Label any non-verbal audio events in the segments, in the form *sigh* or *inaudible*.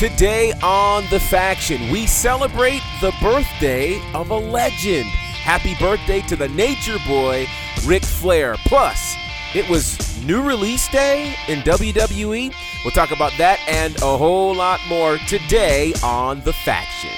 Today on The Faction, we celebrate the birthday of a legend. Happy birthday to the nature boy, Ric Flair. Plus, it was new release day in WWE. We'll talk about that and a whole lot more today on The Faction.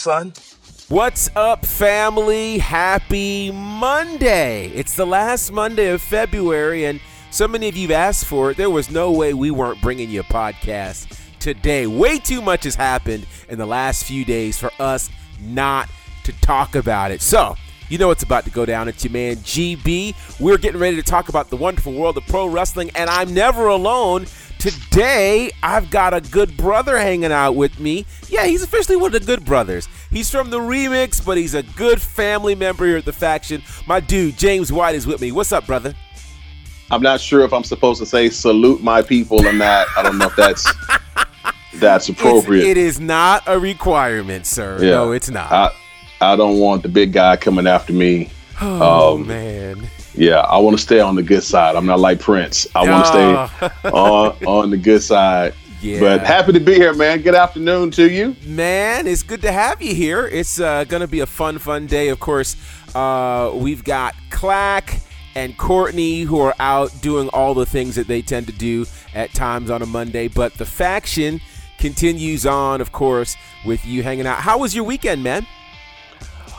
Son. What's up, family? Happy Monday. It's the last Monday of February, and so many of you asked for it. There was no way we weren't bringing you a podcast today. Way too much has happened in the last few days for us not to talk about it. So, you know what's about to go down. It's your man GB. We're getting ready to talk about the wonderful world of pro wrestling, and I'm never alone. Today, I've got a good brother hanging out with me. Yeah, he's officially one of the good brothers. He's from the remix, but he's a good family member here at the faction. My dude, James White, is with me. What's up, brother? I'm not sure if I'm supposed to say salute my people or not. I don't know if that's *laughs* that's It's, appropriate. it is not a requirement, sir. Yeah. No, it's not. I I don't want the big guy coming after me. oh, um, man. Yeah, I want to stay on the good side. I'm not like Prince. I want to stay *laughs* on on the good side. Yeah. But happy to be here, man. Good afternoon to you. Man, it's good to have you here. It's uh, going to be a fun, fun day. Of course, uh, we've got Clack and Courtney who are out doing all the things that they tend to do at times on a Monday. But the faction continues on, of course, with you hanging out. How was your weekend, man?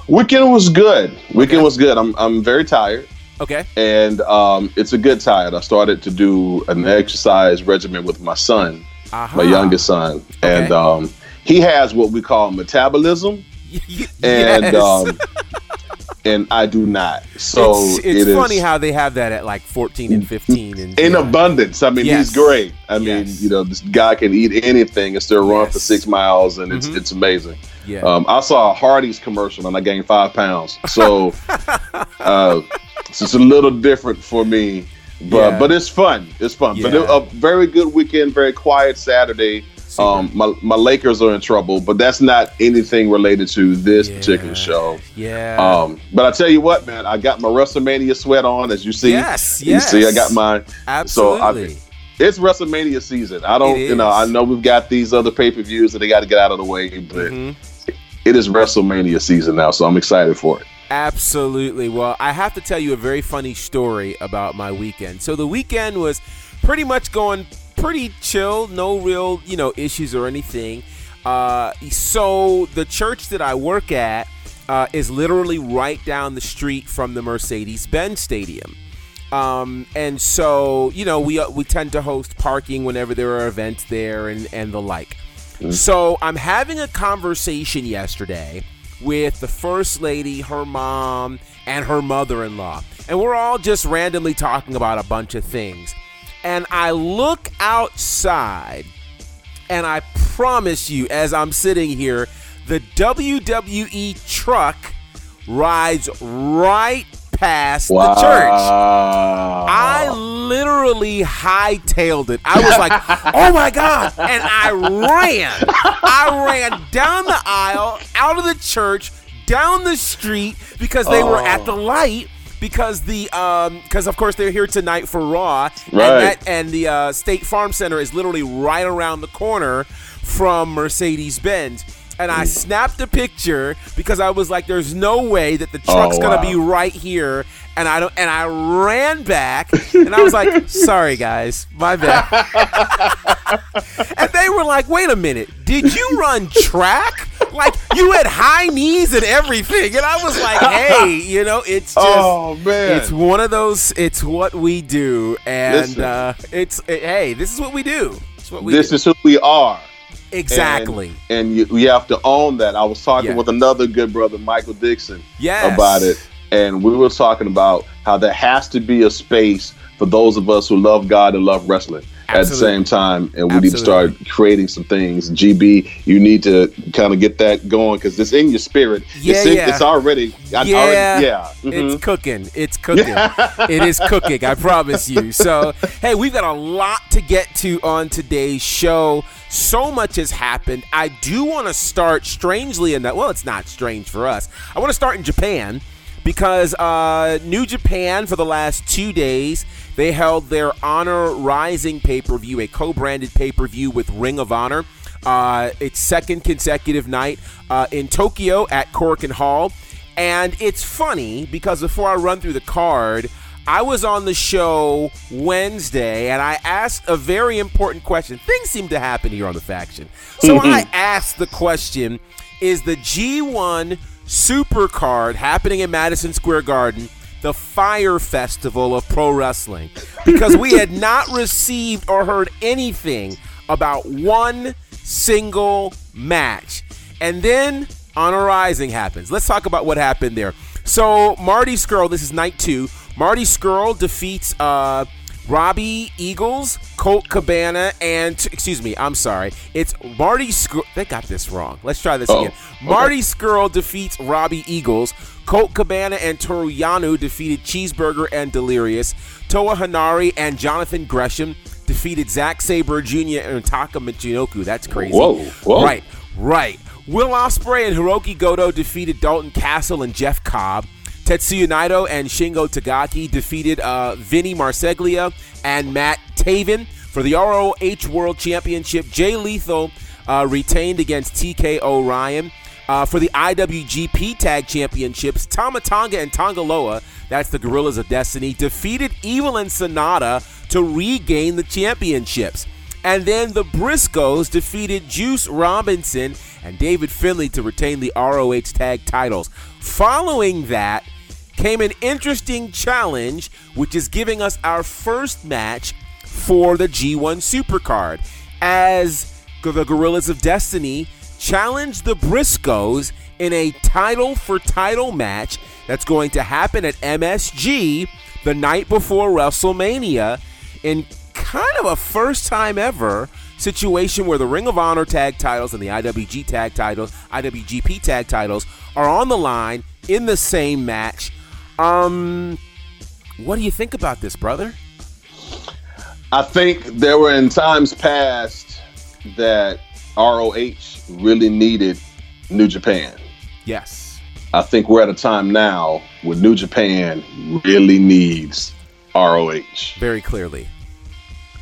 Weekend was good. Weekend was good. I'm I'm very tired. Okay. and um, it's a good tired. I started to do an exercise regimen with my son, Uh-huh. my youngest son, and um, he has what we call metabolism, *laughs* and um, and I do not. So it's, it's it is funny how they have that at like 14 and 15. And in yeah. abundance. I mean, Yes. he's great. I mean, Yes. you know, this guy can eat anything and still run for six miles, and it's Mhm. it's amazing. Yeah. Um, I saw a Hardee's commercial and I gained five pounds. So, *laughs* uh, so it's a little different for me, but Yeah. but it's fun. It's fun. But it, a very good weekend, very quiet Saturday. Super. Um, my my Lakers are in trouble, but that's not anything related to this Yeah. particular show. yeah. Um, but I tell you what, man, I got my WrestleMania sweat on, as you see. Yes, You see, I got mine. Absolutely. So It's WrestleMania season. I don't, you know, I know we've got these other pay per views that they got to get out of the way, but Mhm. it is WrestleMania season now, so I'm excited for it. Absolutely. Well, I have to tell you a very funny story about my weekend. So the weekend was pretty much going pretty chill, no real, you know, issues or anything. Uh, so the church that I work at uh, is literally right down the street from the Mercedes-Benz Stadium. Um, and so, you know, we uh, we tend to host parking whenever there are events there and, and the like. So I'm having a conversation yesterday with the first lady, her mom, and her mother-in-law, and we're all just randomly talking about a bunch of things. And I look outside, and I promise you, as I'm sitting here, the WWE truck rides right past the church. I literally hightailed it. I was like, *laughs* "Oh my god!" and I ran. I ran down the aisle, out of the church, down the street because they were at the light. Because the um, because of course they're here tonight for Raw, and Right. that and the uh, State Farm Center is literally right around the corner from Mercedes Benz. And I snapped a picture because I was like, "There's no way that the truck's Oh, gonna be right here." And I don't. And I ran back, *laughs* and I was like, "Sorry, guys, my bad." and they were like, "Wait a minute, did you run track? Like you had high knees and everything?" And I was like, "Hey, you know, it's *laughs* just." oh man, It's one of those. It's what we do, and uh, it's it- hey, this is what we do. It's what we this do. is who we are. Exactly. And, and you, we have to own that. I was talking Yeah. with another good brother, Michael Dixon, Yes. about it. And we were talking about how there has to be a space for those of us who love God and love wrestling at the same time. And we need to start creating some things. GB, you need to kind of get that going because it's in your spirit. Yeah, it's, in- yeah. it's already, I Yeah, already yeah. Mhm. It's cooking. It's cooking. *laughs* it is cooking. I promise you. So, hey, we've got a lot to get to on today's show. So much has happened. I do want to start strangely enough. Well, it's not strange for us. I want to start in Japan because uh, New Japan for the last two days they held their Honor Rising pay per view, a co-branded pay per view with Ring of Honor. Uh, its second consecutive night uh, in Tokyo at Korakuen Hall. And it's funny because before I run through the card, I was on the show Wednesday and I asked a very important question. Things seem to happen here on the faction. So I asked the question Is the G1 Supercard happening in Madison Square Garden? The Fire Festival of Pro Wrestling. Because we had *laughs* not received or heard anything about one single match. And then Honor Rising happens. Let's talk about what happened there. So Marty Scurll, this is night two. Marty Scurll defeats uh, Robbie Eagles, Colt Cabana, and excuse me, I'm sorry. It's Marty Scurll. They got this wrong. Let's try this Oh, again. okay. Marty Scurll defeats Robbie Eagles. Colt Cabana and Toru Yano defeated Cheeseburger and Delirious. Toa Henare and Jonathan Gresham defeated Zack Sabre Jr. and Taka Michinoku. That's crazy. Whoa, whoa. Right, right. Will Ospreay and Hiroki Goto defeated Dalton Castle and Jeff Cobb. Tetsuya Naito and Shingo Takagi defeated uh, Vinny Marseglia and Matt Taven for the ROH World Championship. Jay Lethal uh, retained against TK O'Ryan. Uh, for the IWGP Tag Championships, Tama Tonga and Tanga Loa, that's the Gorillas of Destiny, defeated Evil and Sanada to regain the championships. And then the Briscoes defeated Juice Robinson and David Finlay to retain the ROH tag titles. Following that came an interesting challenge, which is giving us our first match for the G1 Supercard. As the Gorillas of Destiny challenge the Briscoes in a title for title match that's going to happen at MSG the night before WrestleMania in kind of a first time ever situation where the Ring of Honor tag titles and the IWG tag titles, IWGP tag titles are on the line in the same match. Um what do you think about this, brother? I think there were in times past that ROH really needed New Japan. Yes. I think we're at a time now where New Japan really needs ROH. Very clearly.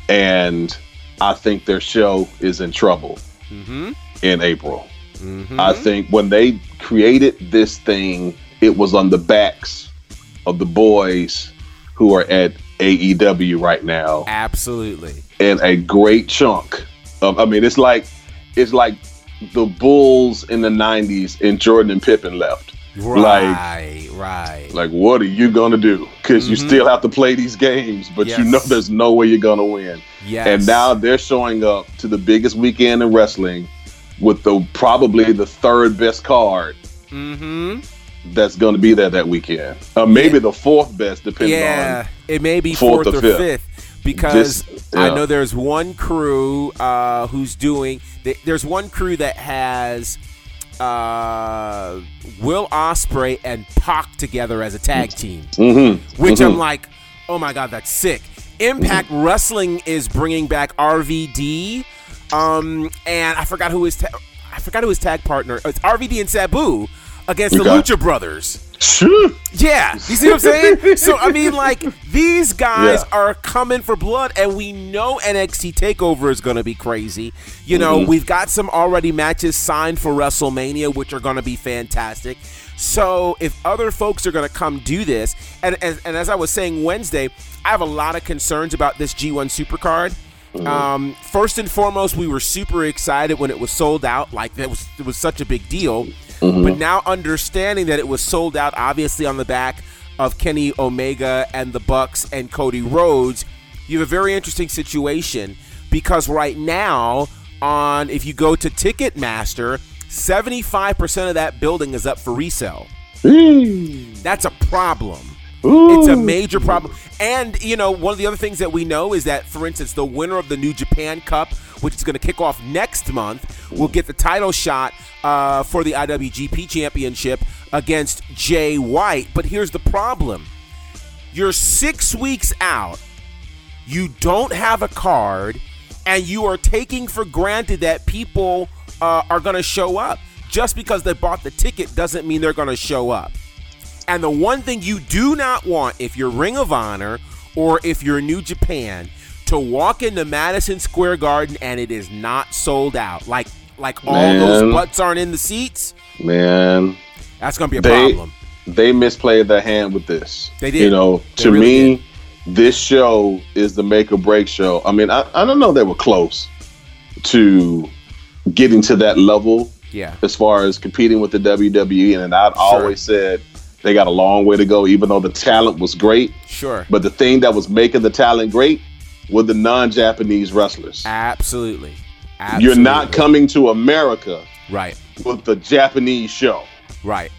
And I think their show is in trouble Mhm. in April. Mhm. I think when they created this thing, it was on the backs of the boys who are at AEW right now. Absolutely. and a great chunk of I mean it's like it's like the Bulls in the 90s and Jordan and Pippen left. Like Right, right. like what are you going to do? Cuz you Mhm. still have to play these games, but you know there's no way you're going to win. yes. And now they're showing up to the biggest weekend in wrestling with the probably the third best card Mhm. that's going to be there that weekend. Uh, maybe Yeah. the fourth best depending Yeah, on it may be fourth fourth, or fifth. fifth, because This- I know there's one crew uh, who's doing. There's one crew that has uh, Will Ospreay and Pac together as a tag team, Mhm. which Mhm. I'm like, oh my god, that's sick. Impact Wrestling is bringing back RVD, um, and I forgot who his ta- I forgot who his tag partner. It's RVD and Sabu against the Lucha Brothers. Sure. Yeah, you see what I'm saying? *laughs* so I mean, like these guys Yeah. are coming for blood, and we know NXT Takeover is going to be crazy. You know, Mm-hmm. we've got some already matches signed for WrestleMania, which are going to be fantastic. So if other folks are going to come do this, and, and and as I was saying Wednesday, I have a lot of concerns about this G1 Supercard. Mm-hmm. Um, first and foremost, we were super excited when it was sold out. Like that was it was such a big deal. Mm-hmm. But now understanding that it was sold out, obviously on the back of Kenny Omega and the Bucks and Cody Rhodes, you have a very interesting situation because right now, on if you go to Ticketmaster, seventy five percent of that building is up for resale. That's a problem. It's a major problem. And, you know, one of the other things that we know is that, for instance, the winner of the New Japan Cup, which is going to kick off next month, will get the title shot uh, for the IWGP Championship against Jay White. But here's the problem you're six weeks out, you don't have a card, and you are taking for granted that people uh, are going to show up. Just because they bought the ticket doesn't mean they're going to show up. And the one thing you do not want if you're Ring of Honor or if you're New Japan to walk into Madison Square Garden and it is not sold out. Like like all Man. those butts aren't in the seats. Man, That's gonna be a They- problem. they misplayed their hand with this. They did. You know, They to really me, did. this show is the make or break show. I mean, I, I don't know they were close to getting to that level Yeah. as far as competing with the WWE. And I'd always said they got a long way to go, even though the talent was great. Sure. But the thing that was making the talent great were the non-Japanese wrestlers. Absolutely. You're not coming to America Right. with the Japanese show. Right.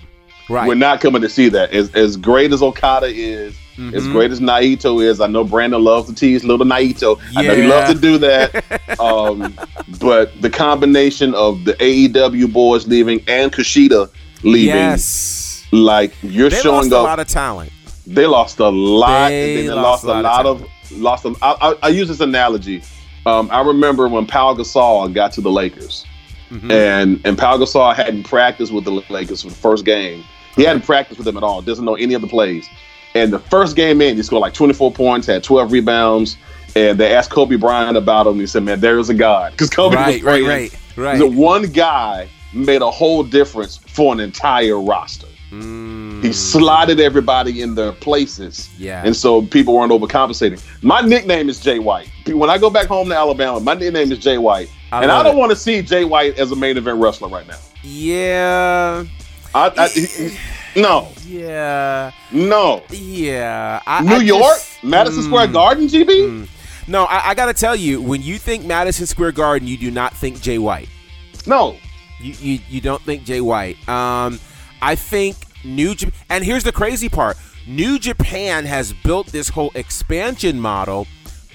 Right. We're not coming to see that. As as great as Okada is, Mm-hmm. as great as Naito is, I know Brandon loves to tease little Naito. I know he loves to do that. *laughs* um, but the combination of the AEW boys leaving and Kushida leaving, yes. like you're They showing lost up. a lot of talent. they lost a lot, They and then they lost lost, a lot lot of, lost. A, I, I, I use this analogy. Um, I remember when Pau Gasol got to the Lakers, Mm-hmm. and and Pau Gasol hadn't practiced with the Lakers for the first game. He hadn't practiced with them at all. Doesn't know any of the plays. And the first game in, he scored like 24 points, had 12 rebounds. And they asked Kobe Bryant about him. He said, "Man, there is a God." Because Kobe was Right, right, right, right. The one guy made a whole difference for an entire roster. Mm, He slotted everybody in their places. Yeah. And so people weren't overcompensating. My nickname is Jay White. When I go back home to Alabama, my nickname is Jay White. I and I don't want to see Jay White as a main event wrestler right now. yeah. I, I, he- no, Yeah. no. Yeah. I, New I York, just- Madison Mm. Square Garden, GB? No, I, I got to tell you, when you think Madison Square Garden, you do not think Jay White. No. You, you, you don't think Jay White. Um, I think New Japan, and here's the crazy part: New Japan has built this whole expansion model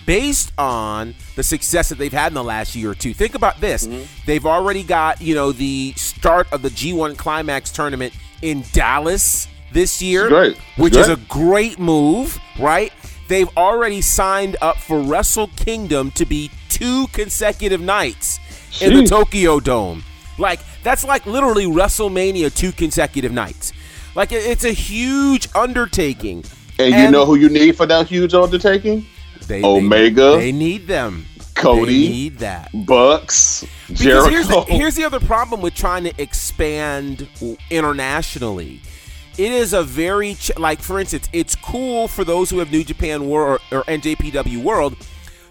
based on the success that they've had in the last year or two. Think about this: mm-hmm. they've already got you know the start of the G1 Climax tournament in Dallas this year, It's great. Which is a great. great move, right? They've already signed up for Wrestle Kingdom to be two consecutive nights in the Tokyo Dome. Like that's like literally WrestleMania two consecutive nights. Like it's a huge undertaking. And, you know who you need for that huge undertaking? they, Omega, They, they need them. Cody, They need that. Bucks, Because Jericho. here's the, here's the other problem with trying to expand internationally. It is a very ch- like, for instance, it's cool for those who have New Japan World or, or NJPW World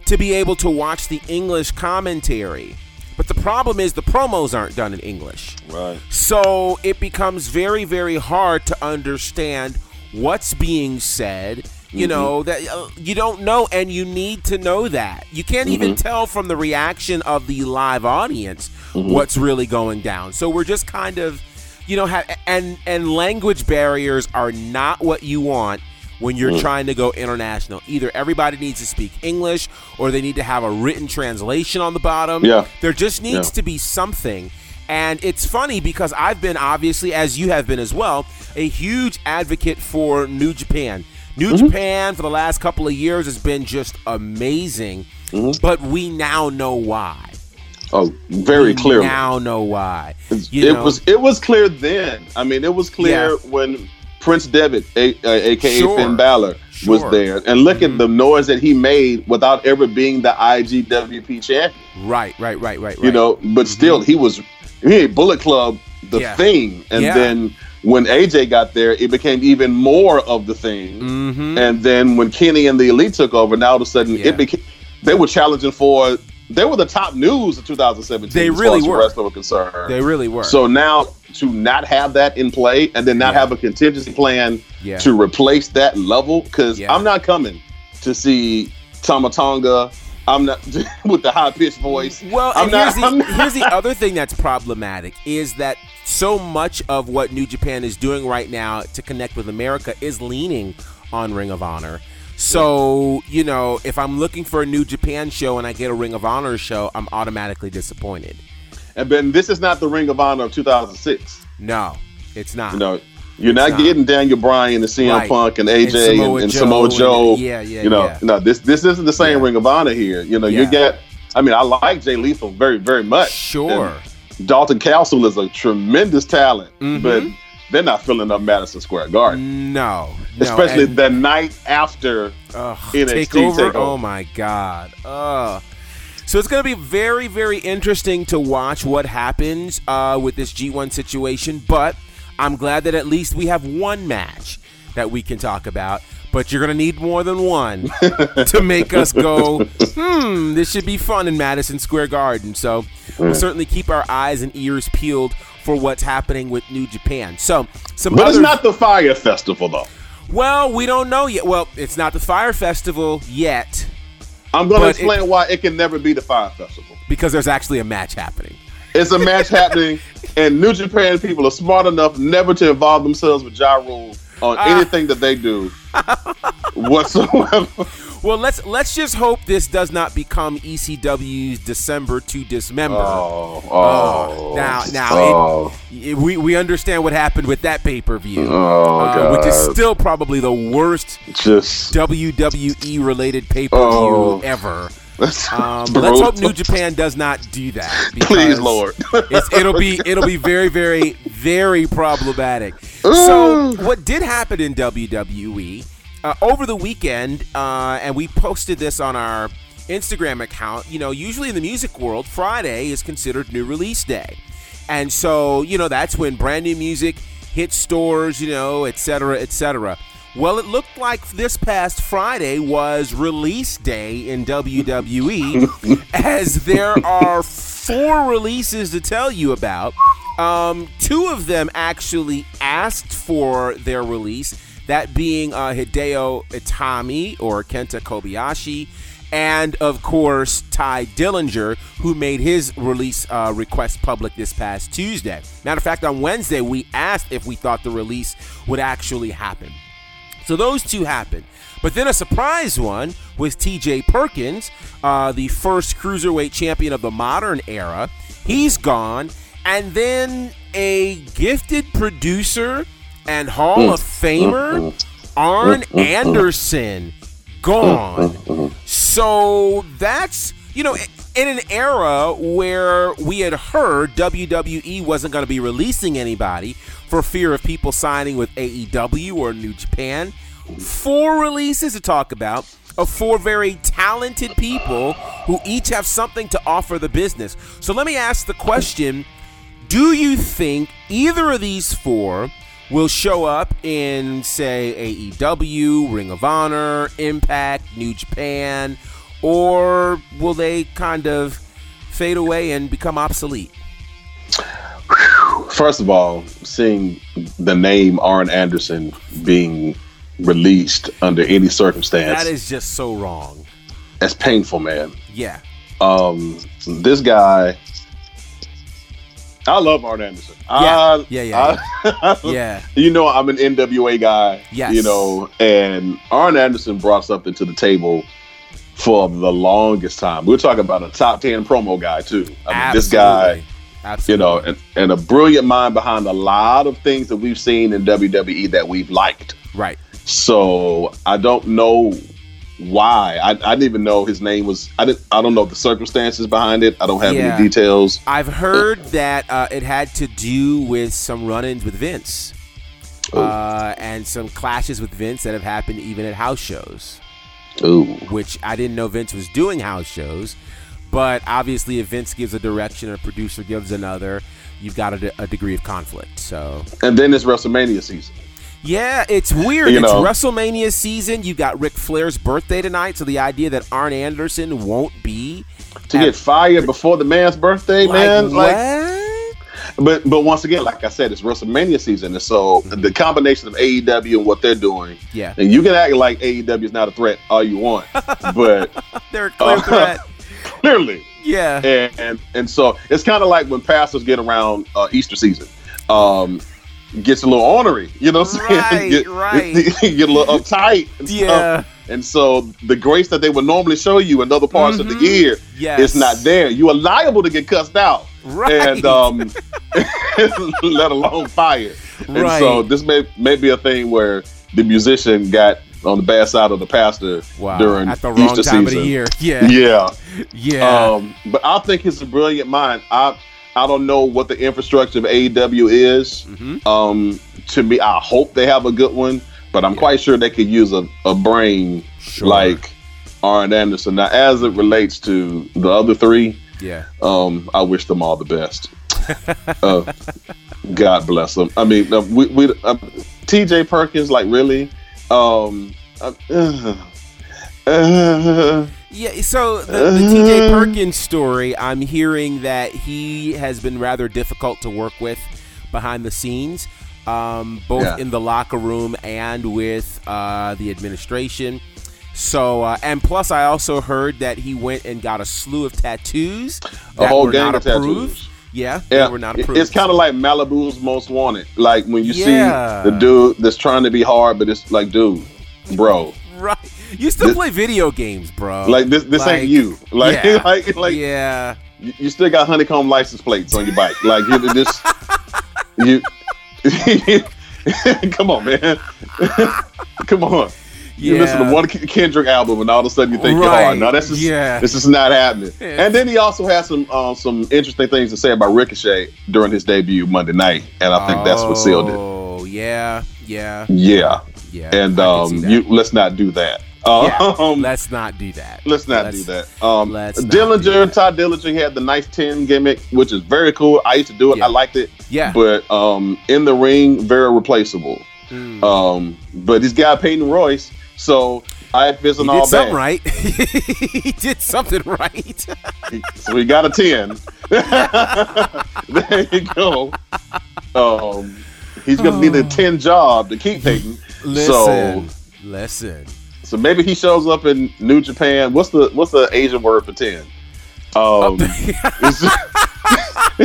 to be able to watch the English commentary. But the problem is the promos aren't done in English. right. So it becomes very, very hard to understand what's being said. You mm-hmm. know that uh, you don't know, and you need to know that. You can't even mm-hmm. tell from the reaction of the live audience mm-hmm. what's really going down. So we're just kind of, you know, ha- and and language barriers are not what you want when you're trying to go international. Either everybody needs to speak English, or they need to have a written translation on the bottom. Yeah. There just needs Yeah. to be something. And it's funny because I've been, obviously, as you have been as well, a huge advocate for New Japan. New Mm-hmm. Japan for the last couple of years has been just amazing, Mm-hmm. but we now know why. Oh, very clear. now know why. You it know? was it was clear then. I mean, it was clear when Prince Devitt, a, uh, aka Sure. Finn Balor, was Sure. Mm-hmm. there. And look at the noise that he made without ever being the IGWP champion. right, right, right, right, right. You know, but still, he was he made Bullet Club the Yeah. thing, and Yeah. then when AJ got there, it became even more of the thing. Mm-hmm. And then when Kenny and the Elite took over, now all of a sudden Yeah. it became they were challenging for. They were the top news of 2017. They really were. Wrestling were concerned. They really were. So now to not have that in play and then not Yeah. have a contingency plan Yeah. to replace that level, because Yeah. I'm not coming to see Tama Tonga. I'm not *laughs* with the high pitched voice. Well, I'm and not- here's, the, *laughs* not- here's the other thing that's problematic is that so much of what New Japan is doing right now to connect with America is leaning on Ring of Honor. So, you know, if I'm looking for a New Japan show and I get a Ring of Honor show, I'm automatically disappointed. And Ben, this is not the Ring of Honor of 2006. No, it's not. Know, you're not, not. getting Daniel Bryan and CM Right. Punk and And AJ Samoa and, and Joe Samoa and- Joe. yeah, yeah, You know, yeah. no, this this isn't the same Yeah. Ring of Honor here. You know, you get. I mean, I like Jay Lethal very, very much. Sure. And Dalton Castle is a tremendous talent, Mhm. but they're not filling up Madison Square Garden, No, no. especially and- the night after. Ugh, NXT takeover? takeover. Oh my god. Ugh. So it's going to be very, very interesting to watch what happens uh, with this G1 situation. But I'm glad that at least we have one match that we can talk about. But you're gonna need more than one *laughs* to make us go, hmm, this should be fun in Madison Square Garden. So we'll certainly keep our eyes and ears peeled for what's happening with New Japan. So some But it's not the Fire Festival though. well, we don't know yet. Well, it's not the Fire Festival yet I'm going to But it- explain why it can never be the Fire Festival. because there's actually a match happening. It's a match happening, *laughs* and New Japan people are smart enough never to involve themselves with Ja Rule on Ah. anything that they do *laughs* whatsoever. Well, let's let's just hope this does not become ECW's December to dismember. Oh, Oh, now, now, oh, it, it- we we understand what happened with that pay per view, oh, which is still probably the worst just WWE related pay per view Oh. ever. Um, let's hope New Japan does not do that. Please, Lord. it's, it'll be *laughs* it'll be very very very problematic. So what did happen in WWE uh, over the weekend, uh, and we posted this on our Instagram account. You know, usually in the music world, Friday is considered new release day, and so you know that's when brand new music hits stores. You know, etc., cetera, et cetera. Well, it looked like this past Friday was release day in WWE, *laughs* as there are four releases to tell you about. Um, two of them actually asked for their release, that being uh, Hideo Itami or Kenta Kobayashi, and of course Tye Dillinger, who made his release uh, request public this past Tuesday. Matter of fact, on Wednesday we asked if we thought the release would actually happen. So those two happened. But then a surprise one was TJ Perkins, uh, the first cruiserweight champion of the modern era. He's gone. And then a gifted producer and Hall of Famer, Arn Anderson, gone. So that's, you know, in an era where we had heard WWE wasn't going to be releasing anybody for fear of people signing with AEW or New Japan, four releases to talk about of four very talented people who each have something to offer the business. So let me ask the question Do you think either of these four will show up in, say, AEW, Ring of Honor, Impact, New Japan, or will they kind of fade away and become obsolete? First of all, seeing the name Arn Anderson being released under any circumstance, That is just so wrong. that's painful, man. Yeah. Um, this guy, I love Arn Anderson. Yeah. I, Yeah, yeah, I- Yeah. *laughs* you know, I'm an NWA guy. Yes. You know, and Arn Anderson brought something to the table for the longest time. We're talking about a top 10 promo guy, too. I mean, this guy, Absolutely. you know, and, and a brilliant mind behind a lot of things that we've seen in WWE that we've liked. Right. So I don't know why. I, I didn't even know his name was. I didn't. I don't know the circumstances behind it. I don't have Yeah. any details. I've heard that uh, it had to do with some run-ins with Vince, Oh. uh, and some clashes with Vince that have happened even at house shows. Ooh. Which I didn't know Vince was doing house shows, but obviously, if Vince gives a direction and a producer gives another, you've got a, a degree of conflict. So And then it's WrestleMania season. Yeah, it's weird. You it's know. WrestleMania season. You've got Ric Flair's birthday tonight, so the idea that Arn Anderson won't be To at- get fired before the man's birthday, like, man. Like, what? but but once again, like I said, it's WrestleMania season, and so the combination of AEW and what they're doing, Yeah, and you can act like AEW is not a threat all you want, *laughs* but they're a clear Uh, *laughs* threat. clearly, Yeah. and and, and so it's kind of like when pastors get around uh, Easter season. Um, gets a little ornery, you know what I'm *laughs* Right, saying? get, right. *laughs* get a little uptight. And stuff. Yeah. And so the grace that they would normally show you in other parts of the Mhm. year Yes. is not there. You are liable to get cussed out. Right. And um *laughs* let alone fired. And Right. so this may may be a thing where the musician got on the bad side of the pastor Wow. during At the wrong Easter time season. of the year. Yeah. Yeah. Yeah. Um, but I think he's a brilliant mind. I I don't know what the infrastructure of AEW is. Mhm. Um, to me, I hope they have a good one, but I'm quite sure they could use a, a brain Sure. like Arn Anderson. Now, as it relates to the other three, Yeah. um, I wish them all the best. uh, *laughs* God bless them. I mean, uh, we, we uh, T.J. Perkins, like really. Um, uh, uh, Yeah, so the, the TJ Perkins story, I'm hearing that he has been rather difficult to work with behind the scenes, um, both Yeah. in the locker room and with uh, the administration. So, uh, and plus, I also heard that he went and got a slew of tattoos that whole were gang not of tattoos. Yeah, yeah, they were not approved. it's kind of like Malibu's Most Wanted. Like when you Yeah. see the dude that's trying to be hard, but it's like, dude, bro, *laughs* right. You still This- play video games, bro. like this, this Like, ain't you. Like, yeah, *laughs* like, like, yeah. you, you still got honeycomb license plates on your bike. Like you just you. *laughs* Come on, man. *laughs* Come on. You listen to one Kendrick album, and all of a sudden you think you're Right. hard. No, that's just Yeah. this is not happening. Yeah. And then he also has some uh, some interesting things to say about Ricochet during his debut Monday night, and I think that's what sealed it. Oh, yeah, yeah, Yeah, yeah. and um, you let's not do that. Yeah, *laughs* um, let's not do that. Let's not Let's- do that. Um, let's not do Dillinger. Todd Dillinger had the nice 10 gimmick, which is very cool. I used to do it. Yeah. I liked it. Yeah. But um, in the ring, very replaceable. Mm. Um, but he's got Peyton Royce, so I isn't he all did something right. *laughs* he did something right. So he got a 10. *laughs* there you go. Um, he's going to need a 10 job to keep Peyton. listen, listen. So, maybe he shows up in New Japan. What's the what's the Asian word for 10? Um, *laughs* it's He's just- *laughs* *laughs*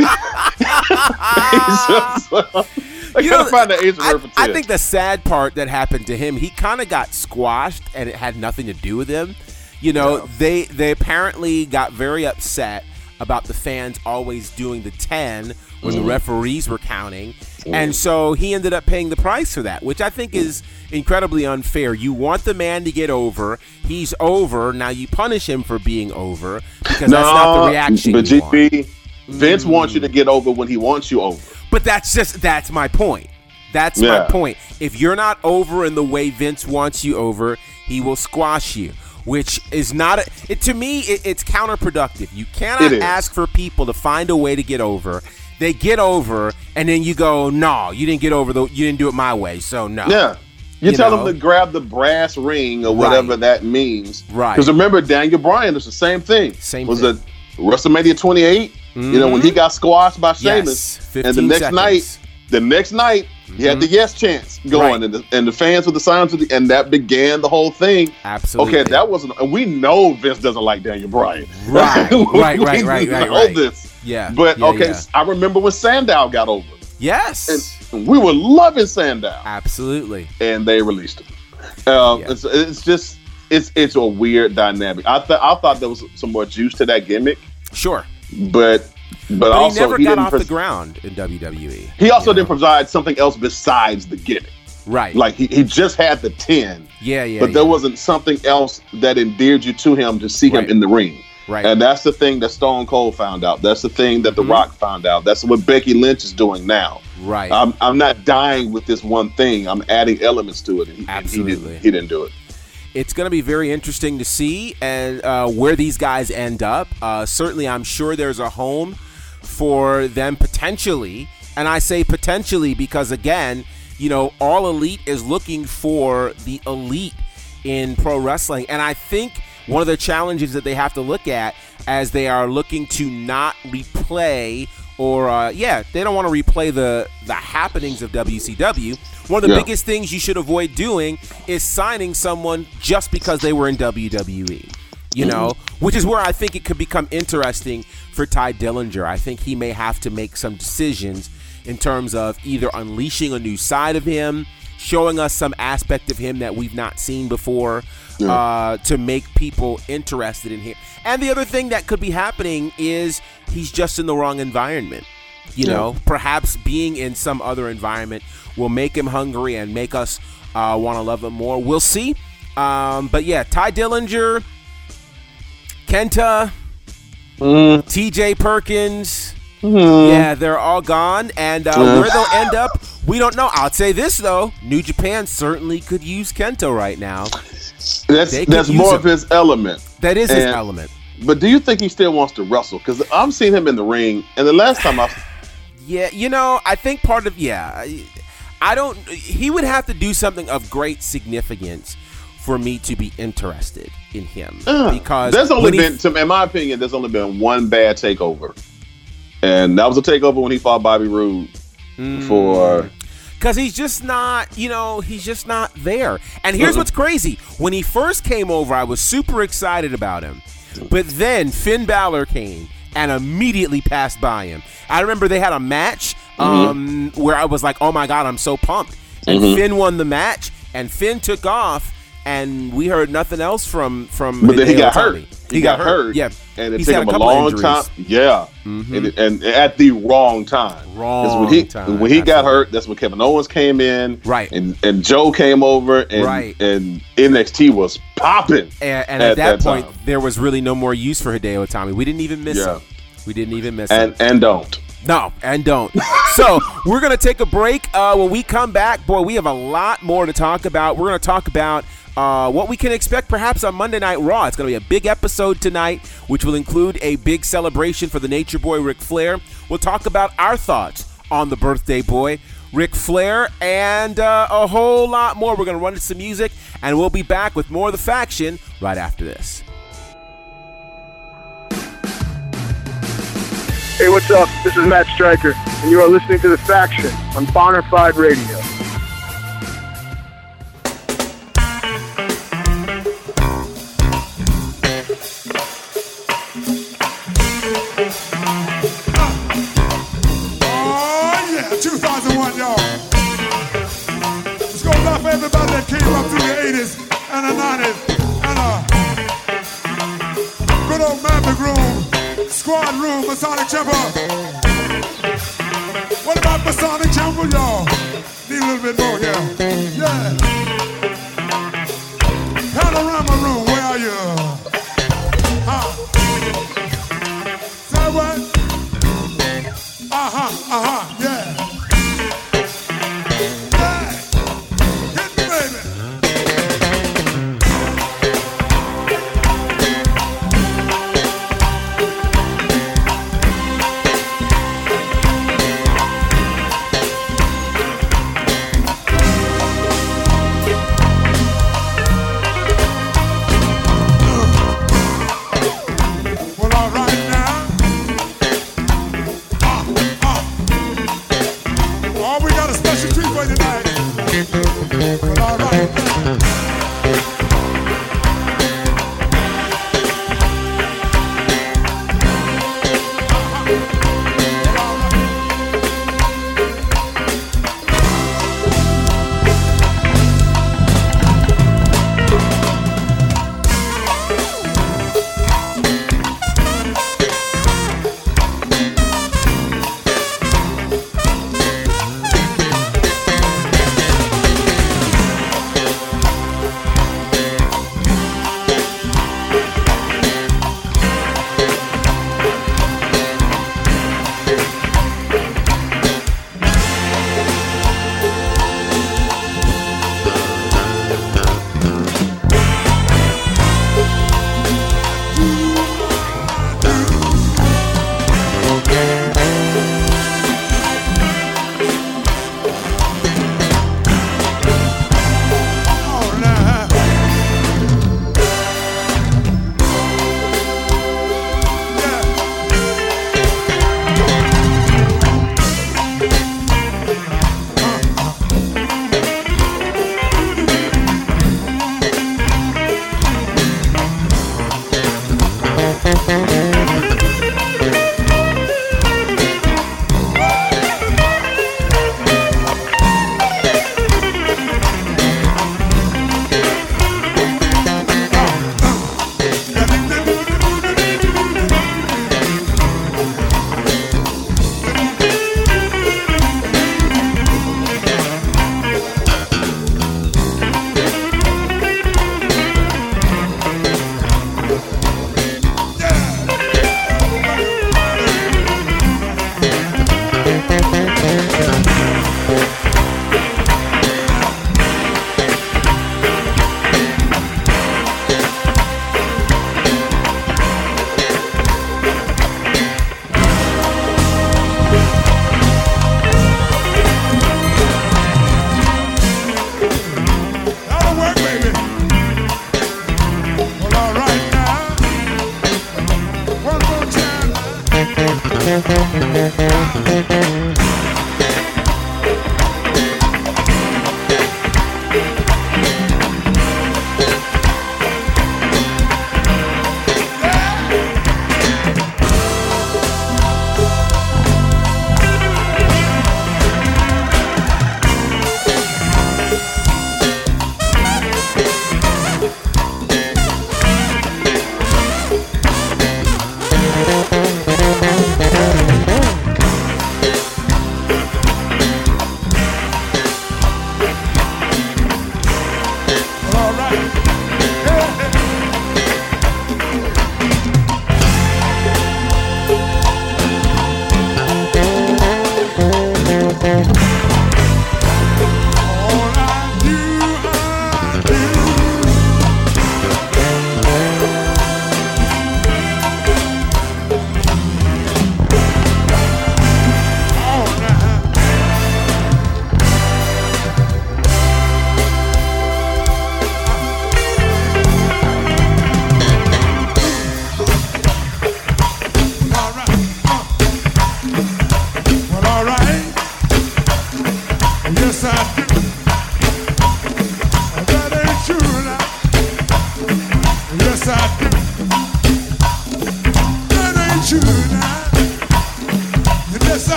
I You know, find the Asian I, word for ten. I think the sad part that happened to him, he kind of got squashed, and it had nothing to do with him. You know, they they apparently got very upset about the fans always doing the ten when Mm-hmm. the referees were counting, and so he ended up paying the price for that, which I think is incredibly unfair. You want the man to get over, he's over. Now you punish him for being over because that's not the reaction But you want. Mm. Vince wants you to get over when he wants you over. But that's just that's my point. That's my point. If you're not over in the way Vince wants you over, he will squash you. Which is not a, it to me. It, it's counterproductive. You cannot It ask for people to find a way to get over. They get over, and then you go, "No, you didn't get over. The, you didn't do it my way. So no." Yeah. You, You tell know? him to grab the brass ring or whatever Right. that means. Right. Because remember, Daniel Bryan is the same thing. Same Was thing. Mm-hmm. it WrestleMania 28? You know, when he got squashed by Sheamus. Yes, and the next seconds. night, the next night, he had the yes chance going, Right. and, the, and the fans with the signs, with the, and that began the whole thing. Absolutely. Okay, that wasn't. And we know Vince doesn't like Daniel Bryan. Right, *laughs* right, right, *laughs* right, right, know right. this. Yeah, But yeah, okay, yeah. I remember when Sandow got over, Yes. and we were loving Sandow, Absolutely. and they released him. Um, Yeah. it's, it's just it's it's a weird dynamic. I thought I thought there was some more juice to that gimmick, Sure. but but, But also he never he got didn't off pres- the ground in WWE. He also didn't know? provide something else besides the gimmick. Right. Like he, he just had the ten, yeah, yeah. but there wasn't something else that endeared you to him to see him in the ring. Right. And that's the thing that Stone Cold found out. That's the thing that The Mhm. Rock found out. That's what Becky Lynch is doing now. right. I'm, I'm not dying with this one thing. I'm adding elements to it. And he, and he Absolutely. didn't, he didn't do it. it's going to be very interesting to see and uh, where these guys end up. Uh, certainly, I'm sure there's a home for them potentially, and I say potentially because again, you know, All Elite is looking for the elite in pro wrestling, and I think one of the challenges that they have to look at as they are looking to not replay or uh, yeah, they don't want to replay the the happenings of WCW. One of the Yeah. biggest things you should avoid doing is signing someone just because they were in WWE. You know, which is where I think it could become interesting for Tye Dillinger. I think he may have to make some decisions in terms of either unleashing a new side of him, showing us some aspect of him that we've not seen before, uh, to make people interested in him. And the other thing that could be happening is he's just in the wrong environment. You Yeah. know, perhaps being in some other environment will make him hungry and make us uh, want to love him more. We'll see. Um, but yeah, Tye Dillinger, Kenta, TJ Perkins. Yeah, they're all gone. And uh, where they'll end up, we don't know. I'll say this, though New Japan certainly could use Kenta right now. That's They that's more of his element. That is his element. But do you think he still wants to wrestle? Because I'm seeing him in the ring, and the last time I *sighs* Yeah, you know, I think part of yeah, I- don't. He would have to do something of great significance for me to be interested in him because there's only he- been, to, in my opinion, there's only been one bad takeover, and that was a takeover when he fought Bobby Roode Mm. for. Because he's just not, you know, he's just not there. And here's what's crazy. When he first came over, I was super excited about him. But then Finn Balor came and immediately passed by him. I remember they had a match um, where I was like, oh my God, I'm so pumped. And Finn won the match, and Finn took off, and we heard nothing else from from. But then he got hurt. Itami. He, got, hurt. Yeah, and it He's took him a of long. Mm-hmm. time. Yeah, and, and at the wrong time. Wrong That's when he, time, When he got hurt, that's when Kevin Owens came in. Right. and and Joe came over, and Right. and NXT was popping. And, and at, that, point, time. there was really no more use for Hideo Itami. We didn't even miss Yeah. him. We didn't even miss him. and and don't. No, and don't. *laughs* so we're gonna take a break. Uh, when we come back, boy, we have a lot more to talk about. We're gonna talk about uh, what we can expect perhaps on Monday Night Raw. It's gonna be a big episode tonight, which will include a big celebration for the Nature Boy Ric Flair. We'll talk about our thoughts on the birthday boy. Ric Flair, and uh, a whole lot more. We're going to run into some music, and we'll be back with more of the faction right after this. Hey, what's up? This is Matt Striker, and you are listening to The Faction on Bonafide Radio. 2001, y'all. This goes out for everybody that came up through the 80s and the 90s and uh, good old Mammoth Room, Squad Room, Masonic Temple. What about Masonic Temple, y'all? Need a little bit more here. Yeah. Panorama Room, where are you? Huh? Say what? Uh-huh, uh-huh,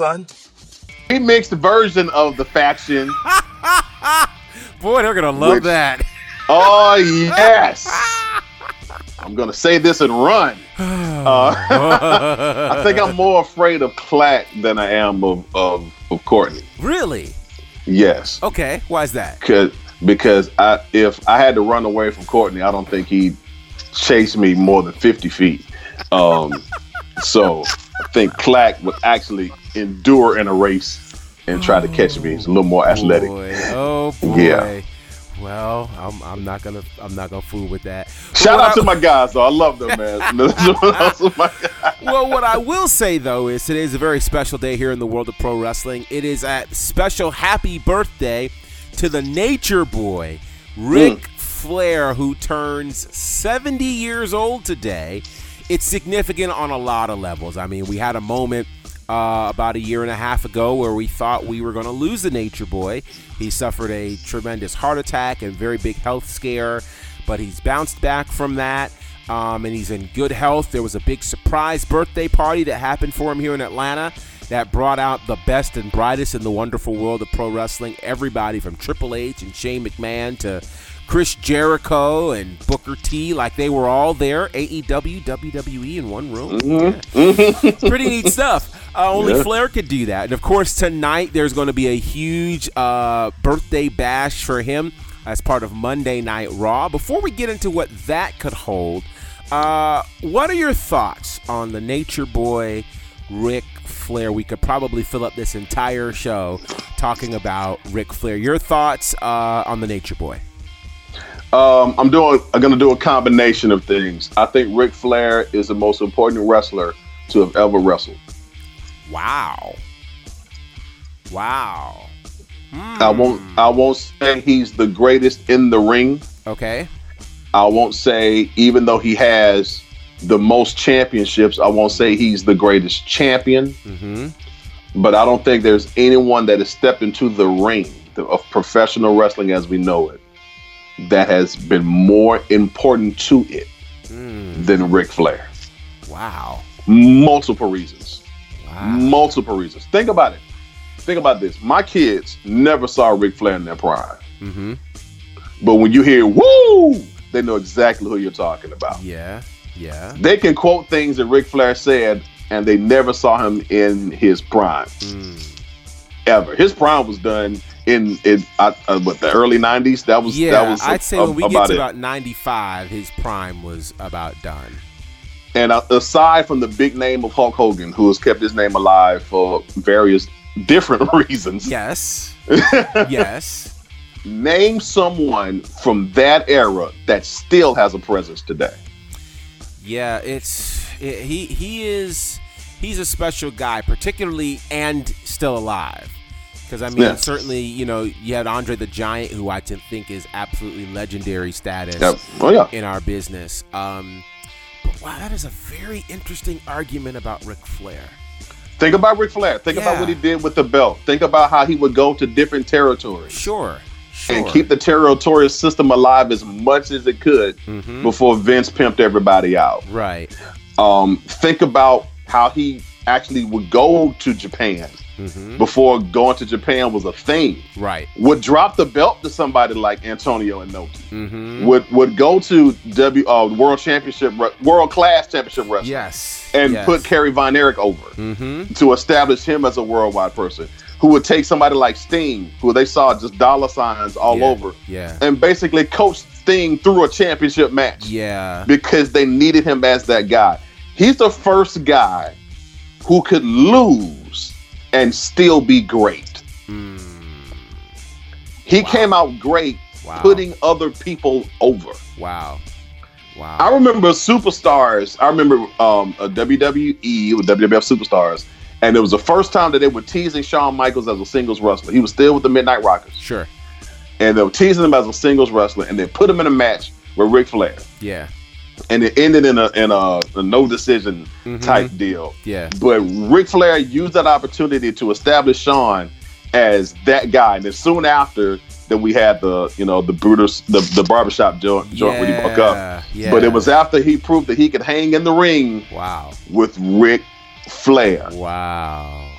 son. He mixed version of the faction. *laughs* Boy, they're gonna love Which- that. *laughs* Oh yes. I'm gonna say this and run. *sighs* Uh, *laughs* I think I'm more afraid of Clack than I am of of, of Courtney. Really? Yes, Okay. Why is that? because because I if I had to run away from Courtney, I don't think he'd chase me more than 50 feet. Um, so I think Clack would actually endure in a race and try to catch me. He's a little more oh, athletic. Boy. Oh *laughs* boy. Yeah. Well, I'm, I'm not gonna I'm not gonna fool with that. But Shout out I- to my guys, though. I love them, man. *laughs* Those are my guys. well, what I will say though is today is a very special day here in the world of pro wrestling. It is a special happy birthday to the Nature Boy, Ric mm. Flair, who turns 70 years old today. It's significant on a lot of levels. I mean, we had a moment uh, about a year and a half ago where we thought we were going to lose the Nature Boy. He suffered a tremendous heart attack and very big health scare, but he's bounced back from that. Um, and he's in good health. There was a big surprise birthday party that happened for him here in Atlanta that brought out the best and brightest in the wonderful world of pro wrestling. Everybody from Triple H and Shane McMahon to Chris Jericho and Booker T, like they were all there. AEW, WWE in one room. Yeah. Pretty neat stuff. Uh, only Yeah. Flair could do that. And of course, tonight there's going to be a huge uh, birthday bash for him as part of Monday Night Raw. Before we get into what that could hold, uh, what are your thoughts on the Nature Boy, Ric Flair? We could probably fill up this entire show talking about Ric Flair. Your thoughts uh, on the Nature Boy? Um, I'm doing. I'm gonna do a combination of things. I think Ric Flair is the most important wrestler to have ever wrestled. Wow. Wow. I won't. I won't say he's the greatest in the ring. Okay. I won't say even though he has the most championships. I won't say he's the greatest champion. Mm-hmm. But I don't think there's anyone that has stepped into the ring of professional wrestling as we know it that has been more important to it than Ric Flair. Wow. Multiple reasons. Wow. Multiple reasons. Think about it. Think about this. My kids never saw Ric Flair in their prime. Mm-hmm. But when you hear woo, they know exactly who you're talking about. Yeah. Yeah. They can quote things that Ric Flair said, and they never saw him in his prime. Mm. Ever. His prime was done in in uh, uh, what the early '90s. That was Yeah, that was I'd say a- when we get to it. about 95, his prime was about done. And uh, aside from the big name of Hulk Hogan, who has kept his name alive for various different *laughs* reasons, Yes. *laughs* yes. name someone from that era that still has a presence today. Yeah, it's it, he he is he's a special guy, particularly and still alive. Because I mean, Yeah. certainly you know you had Andre the Giant, who I think is absolutely legendary status Yep. Oh yeah. in our business. Um, but wow, that is a very interesting argument about Ric Flair. Think about Ric Flair. Think about what he did with the belt. Think about how he would go to different territories Sure, sure. and keep the territorial system alive as much as it could Mhm. before Vince pimped everybody out. right. Um, think about how he actually would go to Japan hmm before going to Japan was a thing. Right. Would drop the belt to somebody like Antonio Inoki. hmm Would would go to W uh, World Championship World Class Championship Wrestling Yes. and yes. put Kerry Von Erich over hmm to establish him as a worldwide person. Who would take somebody like Sting, who they saw just dollar signs all Yeah, over, Yeah. and basically coach Sting through a championship match Yeah. because they needed him as that guy. He's the first guy who could lose and still be great. Mm. He Wow. came out great Wow. putting other people over. Wow. Wow. I remember superstars. I remember um, a WWE with WWF superstars, and it was the first time that they were teasing Shawn Michaels as a singles wrestler. He was still with the Midnight Rockers, Sure. and they were teasing him as a singles wrestler, and they put him in a match with Ric Flair, Yeah. And it ended in a in a, a no decision Mhm. type deal. Yeah. But Ric Flair used that opportunity to establish Shawn as that guy, and then soon after. That we had the, you know, the Brutus, the, the barbershop joint, joint when he broke up. Yeah, yeah. But it was after he proved that he could hang in the ring Wow. with Ric Flair. Wow.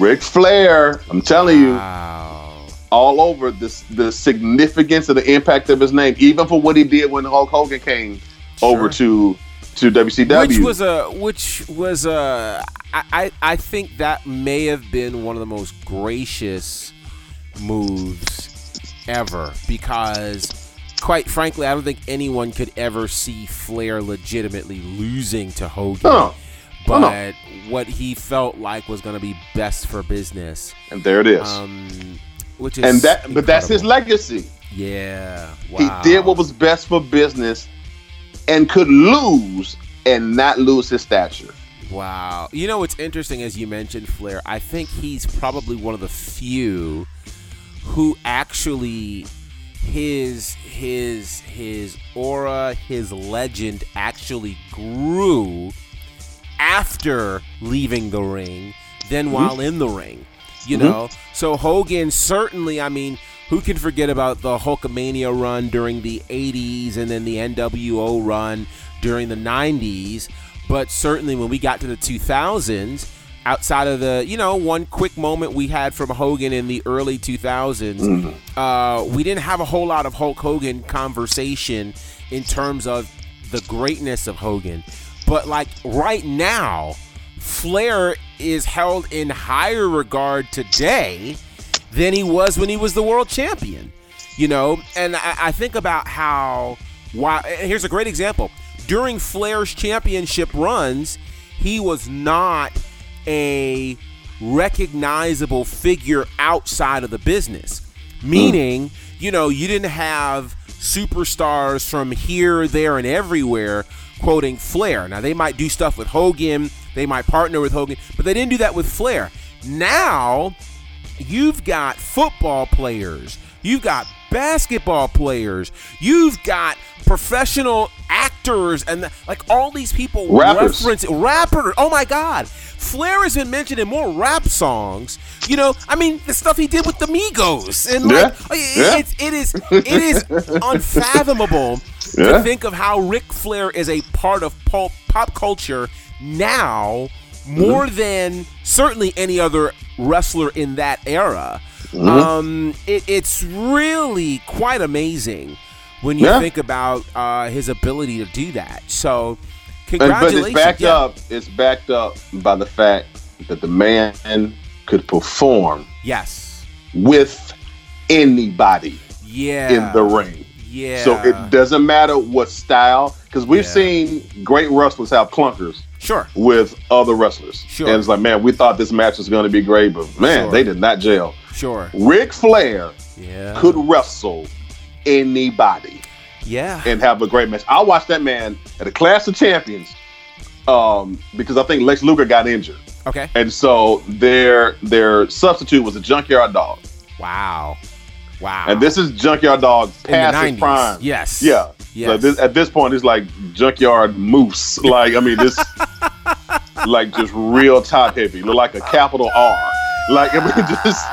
Ric Flair, I'm telling you, Wow. all over this the significance and the impact of his name, even for what he did when Hulk Hogan came over to to WCW. Which was a which was a I, I think that may have been one of the most gracious moves ever because quite frankly I don't think anyone could ever see Flair legitimately losing to Hogan. But what he felt like was going to be best for business, and there it is. um, which is and that, but that's his legacy. Yeah, wow. He did what was best for business, and could lose and not lose his stature. Wow. You know what's interesting as you mentioned Flair, I think he's probably one of the few who actually his his his aura, his legend actually grew after leaving the ring than mm-hmm. while in the ring. You mm-hmm. know? So Hogan certainly, I mean, who can forget about the Hulkamania run during the 80s and then the NWO run during the 90s? But certainly when we got to the 2000s, outside of the, you know, one quick moment we had from Hogan in the early 2000s, uh, we didn't have a whole lot of Hulk Hogan conversation in terms of the greatness of Hogan. But like right now, Flair is held in higher regard today than he was when he was the world champion. You know, and I, I think about how why here's a great example. During Flair's championship runs, he was not a recognizable figure outside of the business. Meaning, you know, you didn't have superstars from here, there, and everywhere quoting Flair. Now, they might do stuff with Hogan, they might partner with Hogan, but they didn't do that with Flair. Now, you've got football players, you've got basketball players, you've got professional actors, and like all these people Rappers. reference rapper. Oh my God, Flair has been mentioned in more rap songs. You know, I mean, the stuff he did with the Migos, and like, Yeah. it- Yeah. it's it is it is *laughs* unfathomable to think of how Ric Flair is a part of pop, pop culture now more Mm-hmm. than certainly any other wrestler in that era. Mm-hmm. Um, it, it's really quite amazing when you Yeah. think about uh, his ability to do that. So, And, but congratulations! it's backed yeah. up. It's backed up by the fact that the man could perform Yes. with anybody Yeah. in the ring. Yeah. So it doesn't matter what style, because we've Yeah. seen great wrestlers have clunkers Sure. with other wrestlers. Sure. And it's like, man, we thought this match was going to be great, but man, Sure. they did not gel. Sure. Ric Flair Yeah. could wrestle anybody Yeah. and have a great match. I watched that man at a Clash of Champions um, because I think Lex Luger got injured, Okay. and so their their substitute was a Junkyard Dog, Wow. Wow. and this is Junkyard Dog past his prime. Yes. Yeah. Yes. So this, at this point, it's like Junkyard Moose. *laughs* Like I mean, this like just real top heavy. Look like a capital R. Like I mean, *laughs* just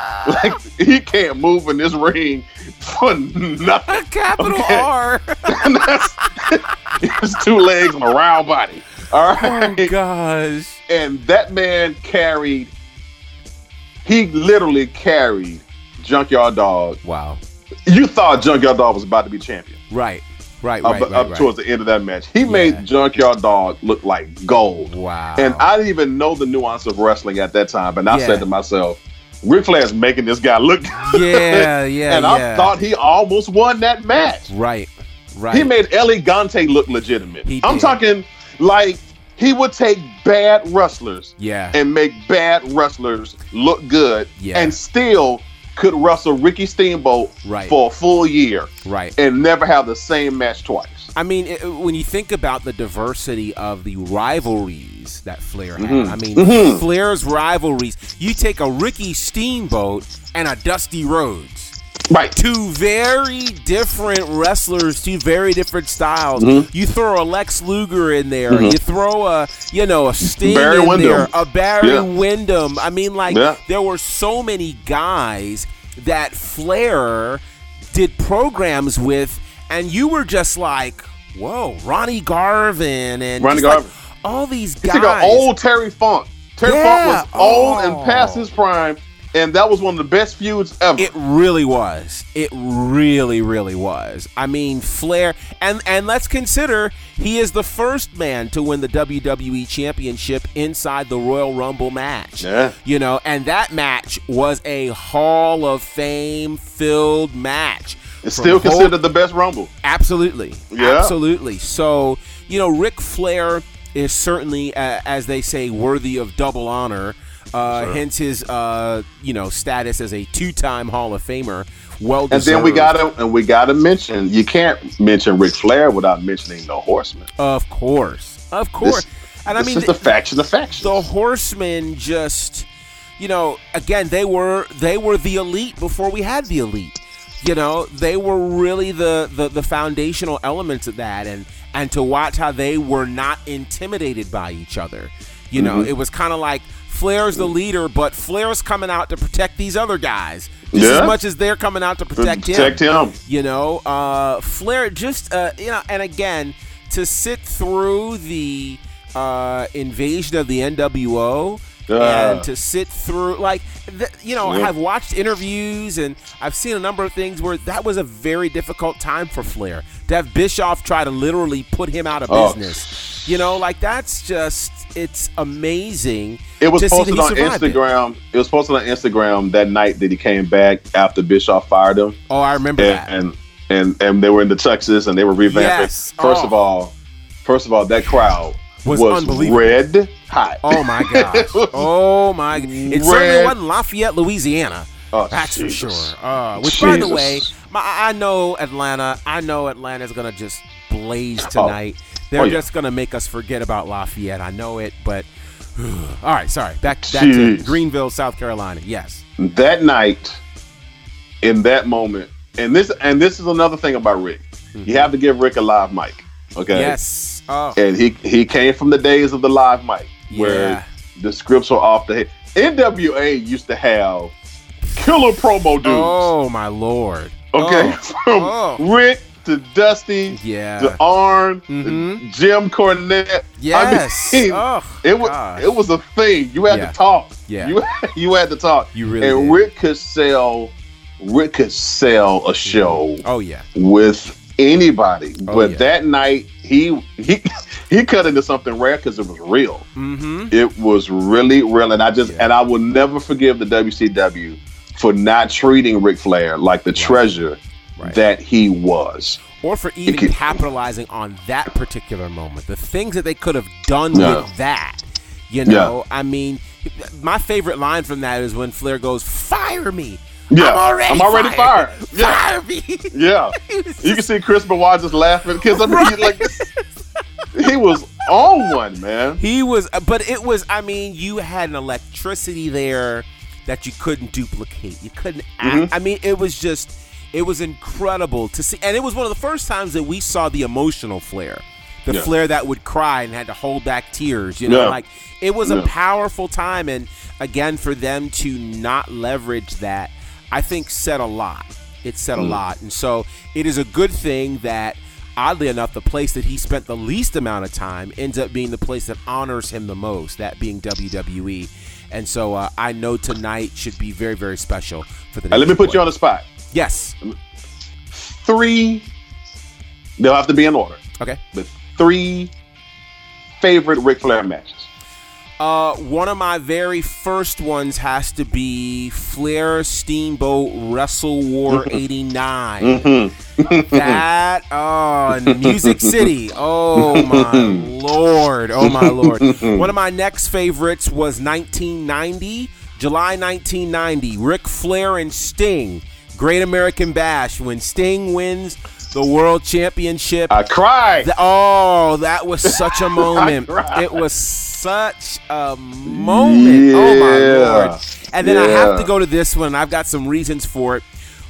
like he can't move in this ring for nothing. A capital Okay. R. *laughs* His two legs and a round body. All oh, right. oh gosh. And that man carried. He literally carried Junkyard Dog. Wow. You thought Junkyard Dog was about to be champion. Right. Right. up, Right. up right. towards the end of that match. He Yeah. made Junkyard Dog look like gold. Wow. And I didn't even know the nuance of wrestling at that time. And I Yeah. said to myself, Ric Flair's making this guy look *laughs* good. Yeah, yeah, and yeah. I thought he almost won that match. Right. Right. He made El Gigante look legitimate. He I'm did. talking like he would take bad wrestlers Yeah. and make bad wrestlers look good Yeah. and still could wrestle Ricky Steamboat Right. for a full year right. and never have the same match twice. I mean, it, when you think about the diversity of the rivalries that Flair had, Mhm. I mean, Mhm. Flair's rivalries. You take a Ricky Steamboat and a Dusty Rhodes. Right. Two very different wrestlers, two very different styles. Mhm. You throw a Lex Luger in there. Mhm. You throw a, you know, a Sting Barry in Windham. there, a Barry Yeah. Windham. I mean, like Yeah. there were so many guys that Flair did programs with, and you were just like, "Whoa, Ronnie Garvin and Ronnie just like all these He guys." took an old Terry Funk. Terry Yeah. Funk was old Oh. and past his prime, and that was one of the best feuds ever. It really was. It really, really was. I mean, Flair, and and let's consider he is the first man to win the WWE Championship inside the Royal Rumble match. Yeah. You know, and that match was a Hall of Fame filled match. it's still considered the best Rumble. Absolutely. Yeah. Absolutely. So, you know, Ric Flair is certainly, uh, as they say, worthy of double honor. Uh, Sure. Hence his, uh, you know, status as a two-time Hall of Famer. Well And then we gotta and we gotta mention you can't mention Ric Flair without mentioning the Horsemen. of course, of course. and I this mean, is the faction of factions. the Horsemen just, you know, again they were they were the elite before we had the elite. You know, they were really the the, the foundational elements of that, and and to watch how they were not intimidated by each other. You know, Mhm. it was kind of like Flair's the leader, but Flair's coming out to protect these other guys just Yeah. as much as they're coming out to protect, Protect him. you know, uh, Flair just uh, you know, and again to sit through the uh, invasion of the NWO Uh. and to sit through like th- you know, Yeah. I've watched interviews and I've seen a number of things where that was a very difficult time for Flair to have Bischoff try to literally put him out of Oh. business. You know, like that's just it's amazing. It was to see that posted on survived it. Instagram. It. was posted on Instagram that night that he came back after Bischoff fired him. Oh, I remember and, that. and and and they were in the Texas and they were revamping. Yes. First Oh. of all, first of all, that crowd Was was, red hot. Oh my *laughs* gosh! Oh my! It certainly wasn't Lafayette, Louisiana. Oh, That's for sure. Uh, which, by the way, my, I know Atlanta. I know Atlanta's gonna just blaze Oh. They're Oh, yeah. just gonna make us forget about Lafayette. I know it, but *sighs* all right. Sorry. Back back to Greenville, South Carolina. Yes. that night, in that moment, and this and this is another thing about Ric. You have to give Ric a live mic. Okay. Mm-hmm. Yes. Oh. And he he came from the days of the live mic where Yeah. the scripts were off the head. NWA used to have killer promo dudes. Oh my lord. Okay, Oh. *laughs* from Ric to Dusty Yeah. to Arn, Mhm. Jim Cornette. Yes. I mean, *laughs* oh. it was gosh. it was a thing. You had Yeah. to talk. Yeah. you *laughs* you had to talk. You really and did. Ric could sell. Ric could sell a show Oh yeah. with anybody, Oh, but yeah. that night he he *laughs* he cut into something rare because it was real. Mm-hmm. It was really real, and I just Yeah. and I will never forgive the WCW for not treating Ric Flair like the treasure Right. that he was. or for even could- capitalizing on that particular moment. The things that they could have done Yeah. with that. You know, I mean, my favorite line from that is when Flair goes, "Fire me." Yeah, I'm already, I'm already fired. fired. *laughs* Yeah. Fire me. Yeah, *laughs* you can see Chris Benoit just laughing because I mean, like he was on one, man. He was, but it was. I mean, you had an electricity there that you couldn't duplicate. You couldn't act. Mm-hmm. I mean, it was just, it was incredible to see, and it was one of the first times that we saw the emotional Flair, the Yeah. Flair that would cry and had to hold back tears. You know, Yeah. like it was a powerful time, and again, for them to not leverage that, I think said a lot. It said Mm. a lot, and so it is a good thing that oddly enough, the place that he spent the least amount of time ends up being the place that honors him the most, that being WWE. And so uh, I know tonight should be very, very special for the. Now, let me put you on the spot. Yes. Three. They'll have to be in order, Okay. but three favorite Ric Flair matches. Uh, one of my very first ones has to be Flair Steamboat Wrestle War mm-hmm. '89. Mm-hmm. *laughs* that oh, Music City. Oh my lord. Oh my lord. One of my next favorites was 1990, July 1990. Ric Flair and Sting, Great American Bash, when Sting wins the World Championship. I cried. Oh, that was such a *laughs* moment. it was such a moment. Oh my Yeah. lord. And then I have to go to this one. I've got some reasons for it.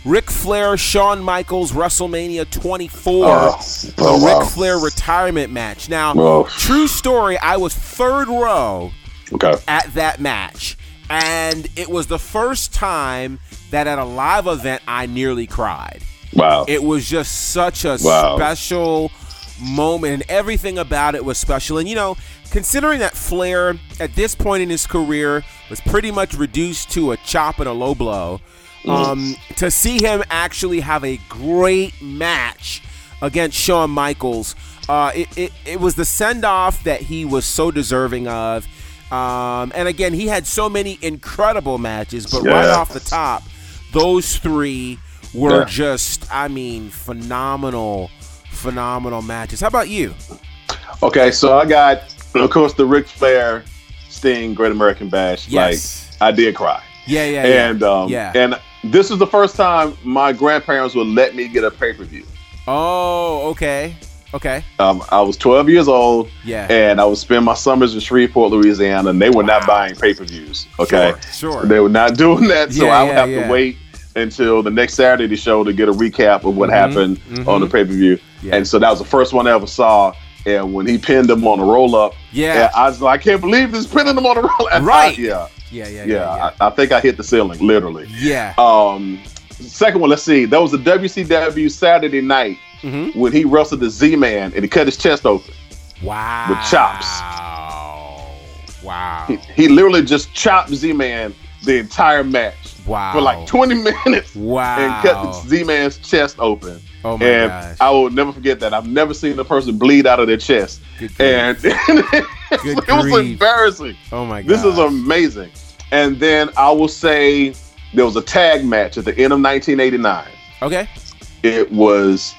Ric Flair, Shawn Michaels, WrestleMania 24, Oh, the oh, wow. Ric Flair retirement match. Now, true story, I was third row Okay. at that match. And it was the first time that at a live event I nearly cried. Wow. It was just such a Wow. special moment, and everything about it was special. And you know, considering that Flair at this point in his career was pretty much reduced to a chop and a low blow, um, to see him actually have a great match against Shawn Michaels, uh, it, it, it was the send off that he was so deserving of. Um, and again, he had so many incredible matches, but right off the top, those three were Yeah. just, I mean, phenomenal, phenomenal matches. How about you? Okay, so I got, of course, the Ric Flair Sting Great American Bash. Yes. Like, I did cry. Yeah, yeah, yeah. and um, yeah. and this is the first time my grandparents would let me get a pay per view. oh, okay, okay. Um, I was 12 years old, Yeah. and I would spend my summers in Shreveport, Louisiana, and they were not buying pay per views. Okay, Sure, sure. they were not *laughs* doing that, so Yeah, I would yeah, have yeah. to wait until the next Saturday show to get a recap of what happened on the pay per view. Mm-hmm, Yeah. And so that was the first one I ever saw. And when he pinned him on a roll up, Yeah. I was like, I can't believe this pinning him on a roll. up. *laughs* Right. yeah, Yeah, yeah, yeah. yeah, yeah. I, I think I hit the ceiling, literally. Yeah. Um, second one, let's see. That was the WCW Saturday night Mhm. when he wrestled the Z Man and he cut his chest open. Wow. with chops. Wow. He, he literally just chopped Z Man the entire match Wow. for like 20 *laughs* minutes Wow. and cut Z Man's chest open. Oh my and gosh. I will never forget that. I've never seen a person bleed out of their chest. And *laughs* it Good was grief. embarrassing. oh my god. This is amazing. And then I will say there was a tag match at the end of 1989. Okay. It was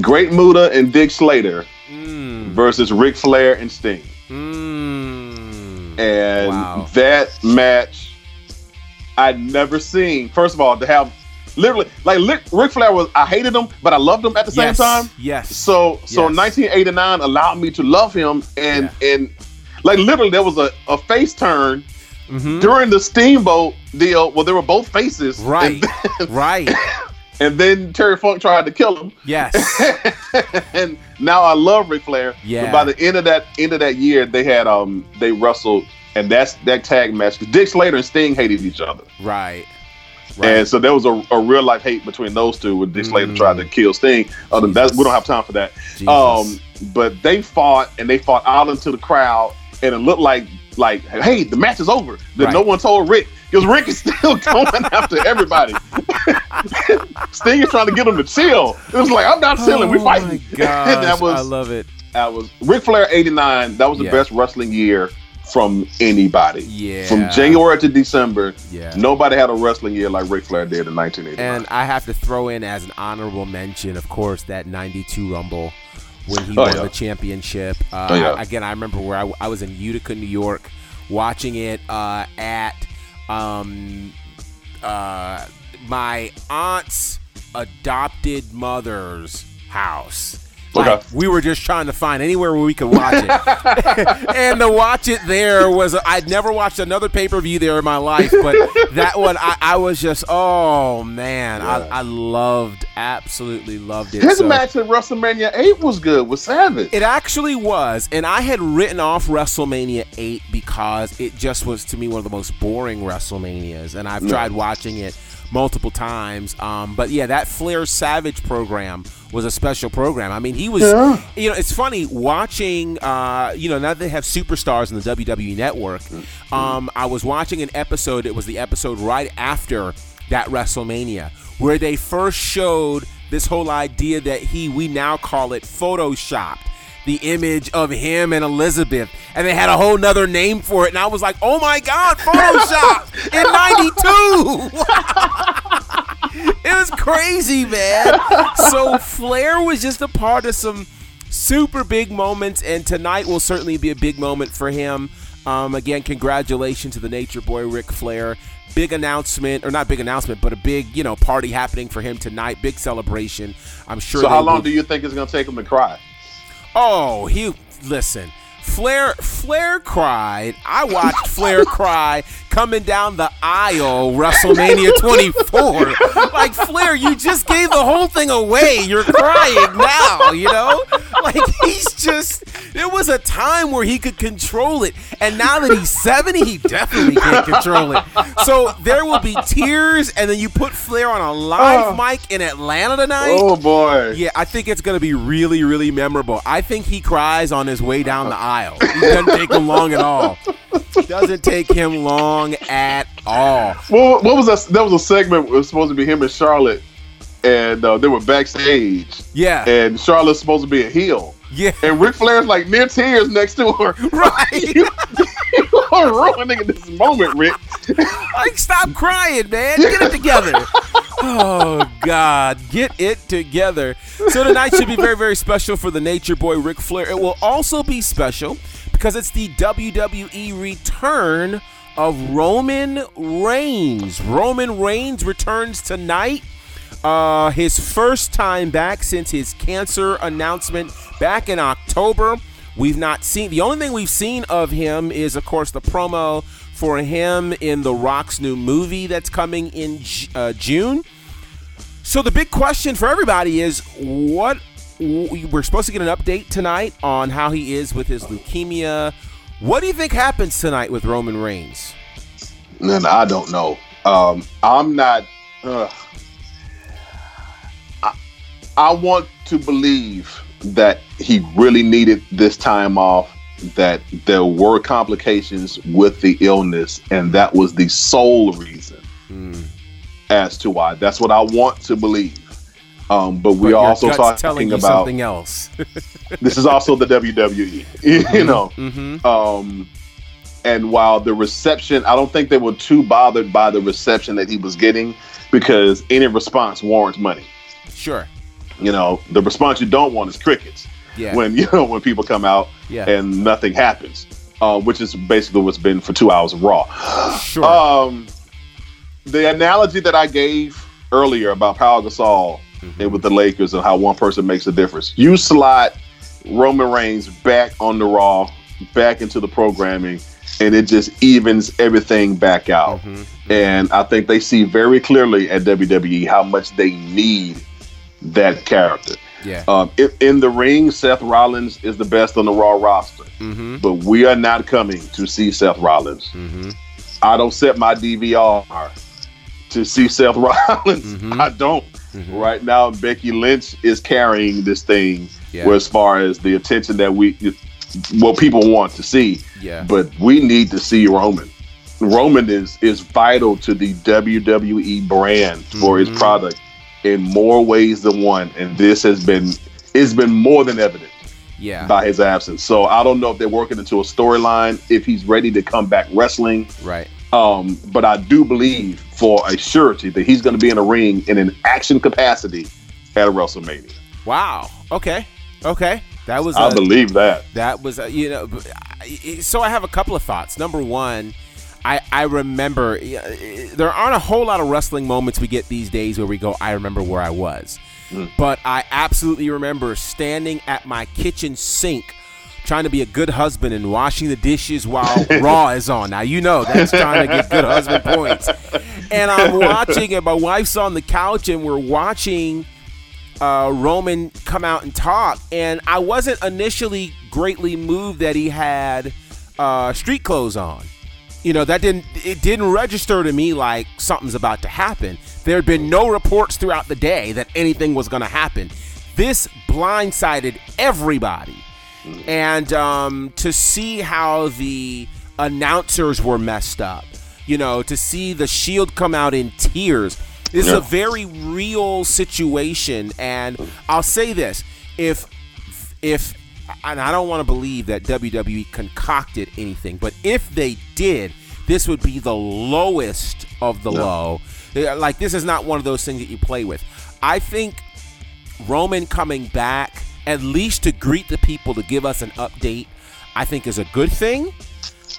Great Muta and Dick Slater Mm. versus Ric Flair and Sting. Mm. And Wow. that match, I'd never seen. First of all, to have literally like Ric, Ric Flair was, I hated him, but I loved him at the same yes. time. Yes. So, so Yes. 1989 allowed me to love him, and and like literally there was a, a face turn Mhm. during the Steamboat deal. Well, they were both faces, Right. Then, right. *laughs* and then Terry Funk tried to kill him, Yes. *laughs* and now I love Ric Flair. Yeah. But by the end of that end of that year, they had um they wrestled, and that's that tag match. Dick Slater and Sting hated each other, right. Right. and so there was a, a real life hate between those two. When Dick Slater Mm. tried to kill Sting, other than that, we don't have time for that. Um, but they fought and they fought out into the crowd, and it looked like like hey, the match is over. That no one told Ric because Ric is still *laughs* going after everybody. *laughs* Sting is trying to get him to chill. It was like I'm not chilling. we Oh fighting. *laughs* gosh, that was I love it. that was Ric Flair '89. That was the Yeah. best wrestling year from anybody. Yeah. From January to December, Yeah. nobody had a wrestling year like Ric Flair did in 1989. And I have to throw in as an honorable mention, of course, that 92 Rumble when he Oh, won yeah. the championship. Uh, Oh, yeah. Again, I remember where I, I was in Utica, New York, watching it uh, at um, uh, my aunt's adopted mother's house. Okay. We were just trying to find anywhere where we could watch it, *laughs* and to watch it there was I'd never watched another pay per view there in my life, but that one I, I was just oh man, I, I loved, absolutely loved it. His So- match at WrestleMania 8 was good with Savage. it actually was, and I had written off WrestleMania 8 because it just was to me one of the most boring WrestleManias, and I've tried watching it multiple times. Um, but yeah, that Flair Savage program was a special program. I mean, he was, you know, it's funny watching, uh, you know, now that they have superstars in the WWE network. Um, I was watching an episode, it was the episode right after that WrestleMania, where they first showed this whole idea that he, we now call it photoshopped the image of him and Elizabeth, and they had a whole nother name for it. And I was like, "Oh my God, Photoshop *laughs* in '92!" *laughs* it was crazy, man. So Flair was just a part of some super big moments, and tonight will certainly be a big moment for him. Um, again, congratulations to the Nature Boy Ric Flair. Big announcement, or not big announcement, but a big you know party happening for him tonight. Big celebration. I'm sure. so how long will- do you think it's going to take him to cry? Oh, he listen. Flair Flair cried. I watched Flair cry coming down the aisle WrestleMania 24. Like Flair, you just gave the whole thing away. You're crying now, you know? Like he's just there was a time where he could control it. And now that he's 70, he definitely can't control it. So there will be tears and then you put Flair on a live oh. mic in Atlanta tonight. Oh, boy. Yeah, I think it's going to be really, really memorable. I think he cries on his way down the aisle. It doesn't take him long at all. Doesn't take him long at all. Well, what was that? That was a segment. It was supposed to be him and Charlotte, and uh, they were backstage. Yeah. And Charlotte's supposed to be a heel. Yeah. And Ric Flair's like near tears next to her. Right. *laughs* *laughs* are ruining this moment, Ric. Like, stop crying, man. Get it together. Oh, God. Get it together. So tonight should be very, very special for the Nature Boy Ric Flair. It will also be special because it's the WWE return of Roman Reigns. Roman Reigns returns tonight. Uh, his first time back since his cancer announcement back in October. We've not seen the only thing we've seen of him is, of course, the promo for him in The Rock's new movie that's coming in uh, June. So the big question for everybody is what we're supposed to get an update tonight on how he is with his leukemia. What do you think happens tonight with Roman Reigns? And I don't know. Um, I'm not. Uh, I, I want to believe that he really needed this time off. That there were complications with the illness, and that was the sole reason as to why. That's what I want to believe. Um, but we But are also talking about something else. *laughs* this is also the WWE, *laughs* you know. Mhm. Um, and while the reception, I don't think they were too bothered by the reception that he was getting because any response warrants money. Sure. You know, the response you don't want is crickets. Yeah. When *laughs* you know when people come out Yeah. and nothing happens, uh, which is basically what's been for two hours of Raw. Sure. Um, the analogy that I gave earlier about Paul Gasol Mm-hmm. and with the Lakers and how one person makes a difference. You slot Roman Reigns back on the Raw, back into the programming, and it just evens everything back out. Mm-hmm. And I think they see very clearly at WWE how much they need that character. yeah. Um, in, in the ring, Seth Rollins is the best on the Raw roster, mm-hmm. but we are not coming to see Seth Rollins. Mm-hmm. I don't set my DVR to see Seth *laughs* Rollins. Mhm. I don't. Mhm. Right now, Becky Lynch is carrying this thing Yeah. where as far as the attention that we, what people want to see. Yeah. But we need to see Roman. Roman is is vital to the WWE brand for his product in more ways than one, and this has been it's been more than evident Yeah. by his absence. So I don't know if they're working into a storyline, if he's ready to come back wrestling. Right. Um, but I do believe for a surety that he's going to be in a ring in an action capacity at a WrestleMania. Wow. Okay. Okay. That was. I a- believe that. That was, uh, you know, so I have a couple of thoughts. Number one, I, I remember there aren't a whole lot of wrestling moments we get these days where we go, I remember where I was. But I absolutely remember standing at my kitchen sink trying to be a good husband and washing the dishes while *laughs* Raw is on. Now, you know that's trying to get good husband points. And I'm watching, and my wife's on the couch, and we're watching uh, Roman come out and talk. And I wasn't initially greatly moved that he had uh, street clothes on you know that didn't it didn't register to me like something's about to happen. There had been no reports throughout the day that anything was going to happen. This blindsided everybody. And um, to see how the announcers were messed up you know to see the shield come out in tears this is Yeah. a very real situation. And i'll say this if if and I don't want to believe that WWE concocted anything, but if they did, this would be the lowest of the low. Uh, Like this is not one of those things that you play with. I think Roman coming back at least to greet the people to give us an update, I think is a good thing.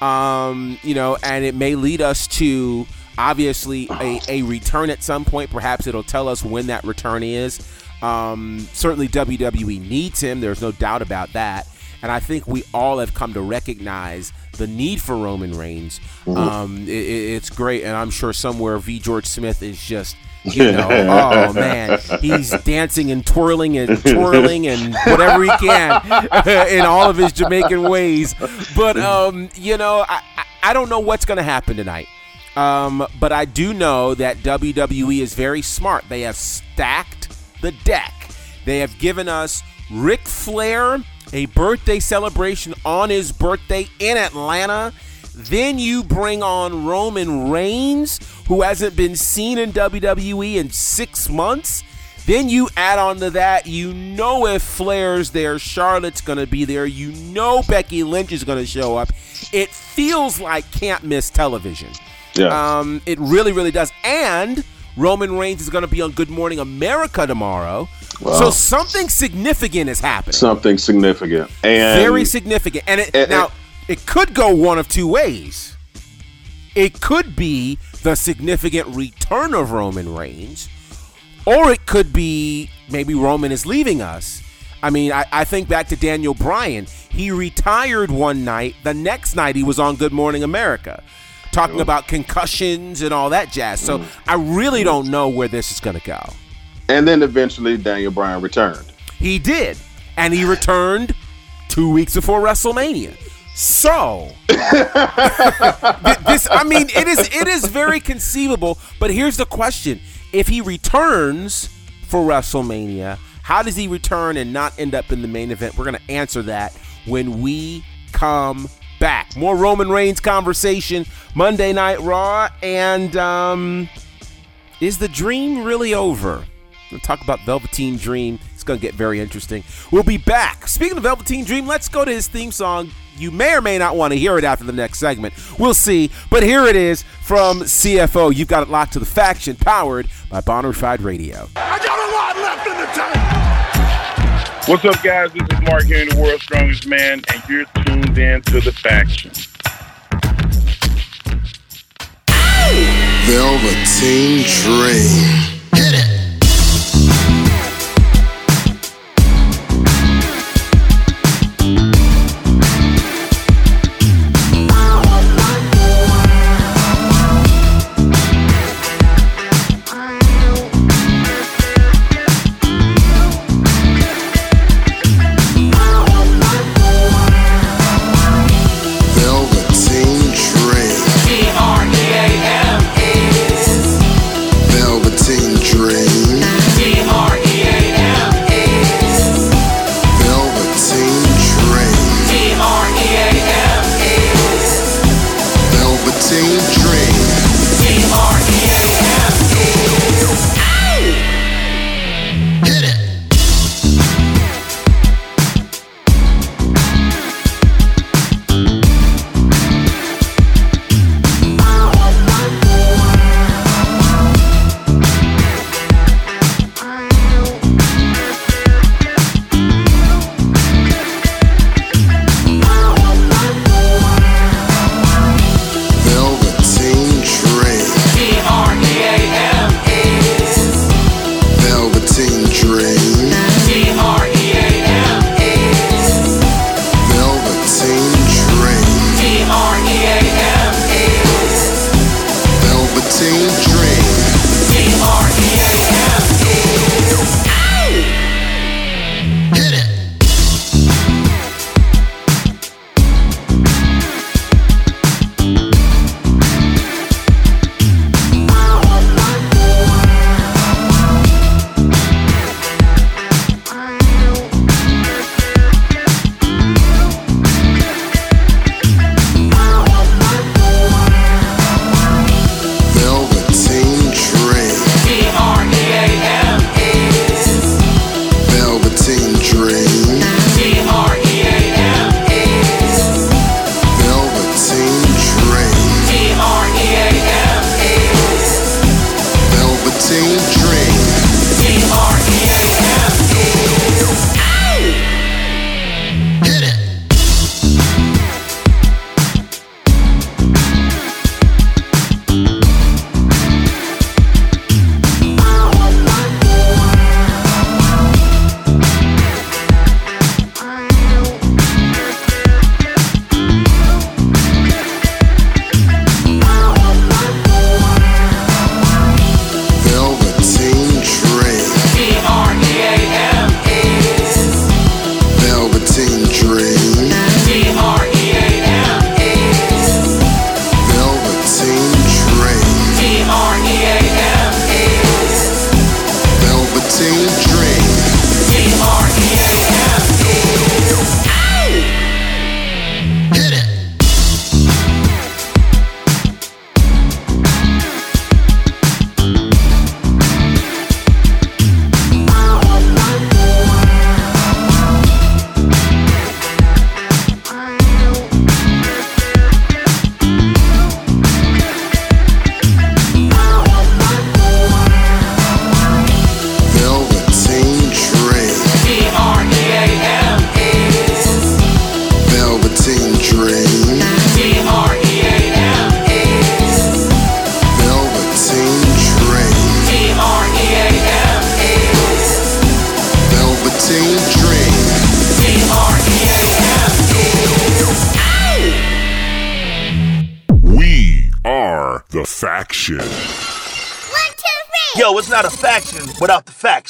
Um, you know, and it may lead us to obviously a, a return at some point. Perhaps it'll tell us when that return is. Um, certainly WWE needs him. There's no doubt about that. And I think we all have come to recognize the need for Roman Reigns. Um, it, it- it's great, and I'm sure somewhere V. George Smith is just, you know, *laughs* oh man, he's dancing and twirling and twirling and whatever he can *laughs* in all of his Jamaican ways. But um, you know, I, I, I don't know what's going to happen tonight. Um, but I do know that WWE is very smart. They have stacked the deck. They have given us Ric Flair a birthday celebration on his birthday in Atlanta. Then you bring on Roman Reigns, who hasn't been seen in WWE in six months. Then you add on to that, you know if Flair's there, Charlotte's going to be there. You know Becky Lynch is going to show up. It feels like can't miss television. Yeah. Um, it really, really does. And Roman Reigns is going to be on Good Morning America tomorrow. So something significant is happening. Something significant. And Very significant. And it, and- now, it could go one of two ways. It could be the significant return of Roman Reigns, or it could be maybe Roman is leaving us. I mean, I, I think back to Daniel Bryan. He retired one night. The next night, he was on Good Morning America talking about concussions and all that jazz. So I really don't know where this is going to go. and then eventually Daniel Bryan returned. He did. And he returned two weeks before WrestleMania. So *laughs* this I mean it is it is very conceivable, but here's the question. If he returns for WrestleMania, how does he return and not end up in the main event? We're gonna answer that when we come back. More Roman Reigns conversation, Monday Night Raw, and um is the dream really over? We'll talk about Velveteen Dream. It's going to get very interesting. We'll be back. Speaking of Velveteen Dream, let's go to his theme song. You may or may not want to hear it after the next segment. We'll see. But here it is from CFO. You've got it locked to the faction, powered by Bonafide Radio. I got a lot left in the tank. What's up, guys? This is Mark here in the World's Strongest Man, and you're tuned in to the faction. Velveteen Dream.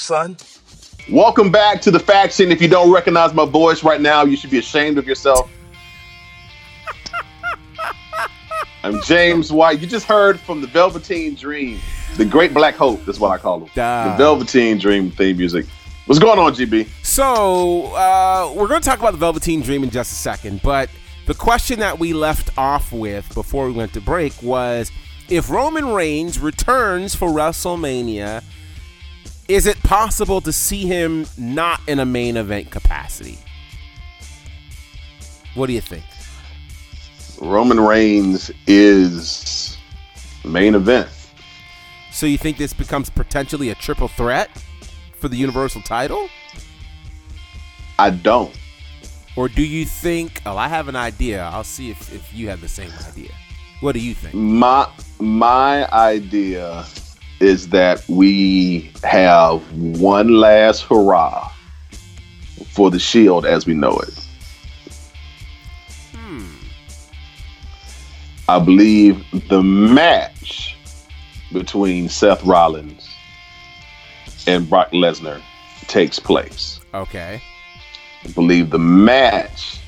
Son. Welcome back to the faction. If you don't recognize my voice right now, you should be ashamed of yourself. *laughs* I'm James White. You just heard from the Velveteen Dream, the Great Black Hope. That's what I call them. Duh. The Velveteen Dream theme music. What's going on, GB? So uh, we're going to talk about the Velveteen Dream in just a second, but the question that we left off with before we went to break was if Roman Reigns returns for WrestleMania, is it possible to see him not in a main event capacity? What do you think? Roman Reigns is main event. So you think this becomes potentially a triple threat for the Universal title? I don't. Or do you think, oh, I have an idea. I'll see if, if you have the same idea. What do you think? My my idea is that we have one last hurrah for the Shield as we know it. Hmm. I believe the match between Seth Rollins and Brock Lesnar takes place. Okay. I believe the match.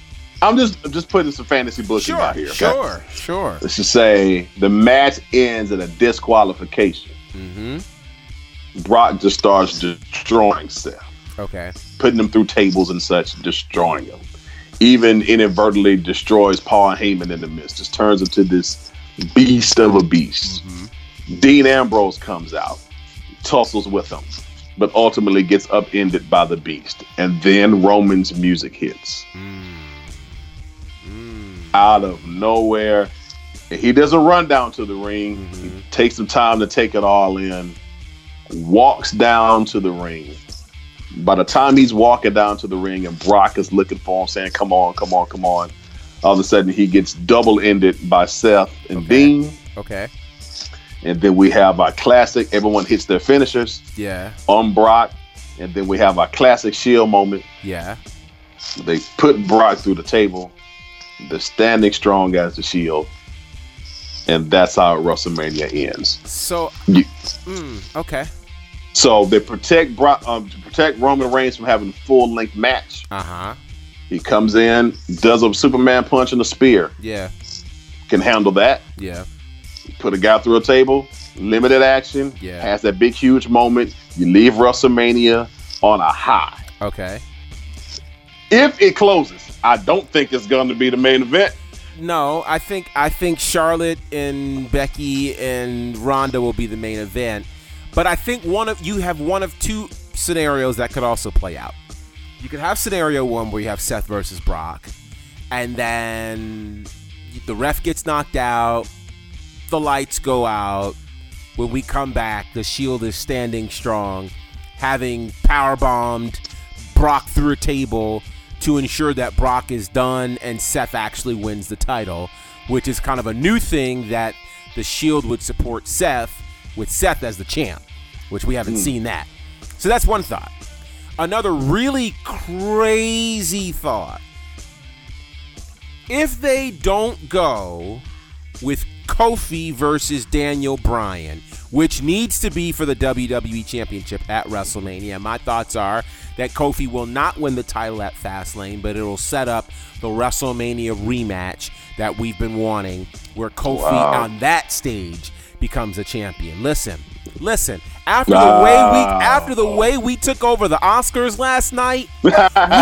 I'm just I'm just putting some fantasy booking out here. okay? Sure, sure. Let's just say the match ends in a disqualification. Mm-hmm. Brock just starts destroying Seth, Okay. putting them through tables and such, destroying them. Even inadvertently destroys Paul Heyman in the midst. Just turns into this beast of a beast. Mm-hmm. Dean Ambrose comes out, tussles with him, but ultimately gets upended by the beast. And then Roman's music hits. Mm. Mm. Out of nowhere. He doesn't run down to the ring. He mm-hmm. takes some time to take it all in. Walks down to the ring. By the time he's walking down to the ring and Brock is looking for him, saying, Come on, come on, come on. All of a sudden he gets double ended by Seth and Okay. Dean. Okay. And then we have our classic, everyone hits their finishers Yeah. on Brock. And then we have our classic shield moment. Yeah. They put Brock through the table. They're standing strong as the shield. And that's how WrestleMania ends. So, You- mm, okay. So they protect Brock, um, to protect Roman Reigns from having a full length match. Uh huh. He comes in, does a Superman punch and a spear. Yeah. Can handle that. Yeah. Put a guy through a table. Limited action. Yeah. Has that big huge moment. You leave WrestleMania on a high. Okay. If it closes, I don't think it's going to be the main event. No, I think I think Charlotte and Becky and Ronda will be the main event. But I think one of you have one of two scenarios that could also play out. You could have scenario one where you have Seth versus Brock, and then the ref gets knocked out, the lights go out. When we come back, the Shield is standing strong, having power bombed Brock through a table to ensure that Brock is done and Seth actually wins the title, which is kind of a new thing that the Shield would support Seth with Seth as the champ, which we haven't hmm. seen that. So that's one thought. Another really crazy thought. If they don't go with Kofi versus Daniel Bryan, which needs to be for the WWE Championship at WrestleMania. My thoughts are that Kofi will not win the title at Fastlane, but it'll set up the WrestleMania rematch that we've been wanting, where Kofi Wow. on that stage becomes a champion. Listen, listen. After the way we after the way we took over the Oscars last night, we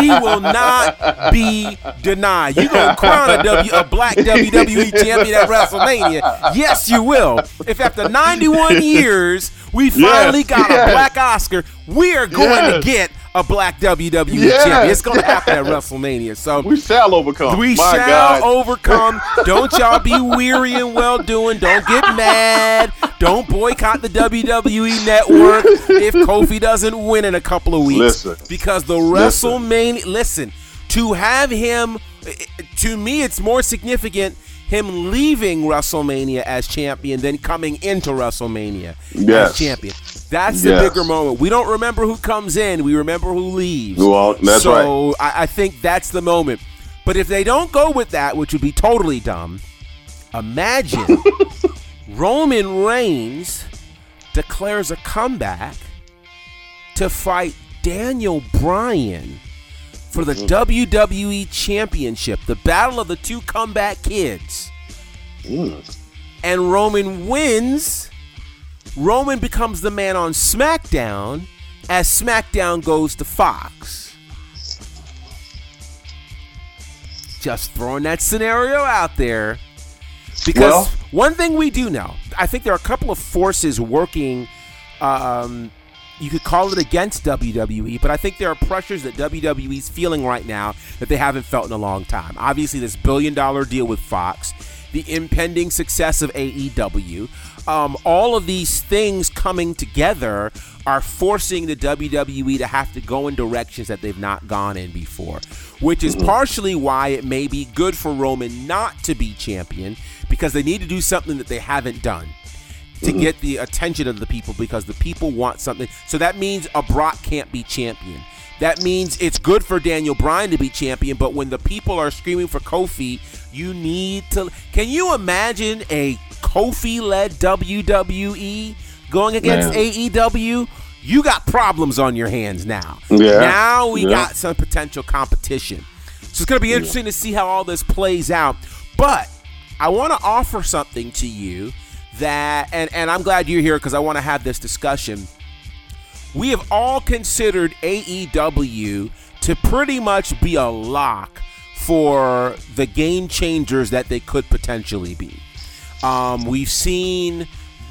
will not be denied. You gonna crown a, w, a black WWE champion at WrestleMania? Yes, you will. If after 91 *laughs* years we finally Yes, got yes. a black Oscar, we are going Yes. to get a black WWE champion. It's gonna happen at WrestleMania. So We shall overcome. we My shall God. overcome. Don't y'all be weary and well doing. Don't get mad. Don't boycott the WWE network if Kofi doesn't win in a couple of weeks. Listen. Because the Listen. WrestleMania, listen, to have him, eh, to me, it's more significant him leaving WrestleMania as champion then coming into WrestleMania Yes. as champion. That's the Yes. bigger moment. We don't remember who comes in, we remember who leaves. Well, that's so I, I think that's the moment. But if they don't go with that, which would be totally dumb, imagine *laughs* Roman Reigns declares a comeback to fight Daniel Bryan for the mm-hmm. WWE Championship, the battle of the two comeback kids. Mm. And Roman wins. Roman becomes the man on SmackDown as SmackDown goes to Fox. Just throwing that scenario out there. Because Well- one thing we do know, I think there are a couple of forces working. Uh, um, you could call it against WWE, but I think there are pressures that WWE's feeling right now that they haven't felt in a long time. Obviously, this billion dollar deal with Fox, the impending success of AEW, um, all of these things coming together are forcing the WWE to have to go in directions that they've not gone in before, which is partially why it may be good for Roman not to be champion because they need to do something that they haven't done to get the attention of the people because the people want something. So that means a Brock can't be champion. That means it's good for Daniel Bryan to be champion, but when the people are screaming for Kofi, you need to. Can you imagine a Kofi led WWE going against Man. AEW? You got problems on your hands now. Yeah. Now we Yeah. got some potential competition. So it's going to be interesting to see how all this plays out. But I want to offer something to you that, and, and I'm glad you're here because I want to have this discussion. We have all considered AEW to pretty much be a lock for the game changers that they could potentially be. Um, we've seen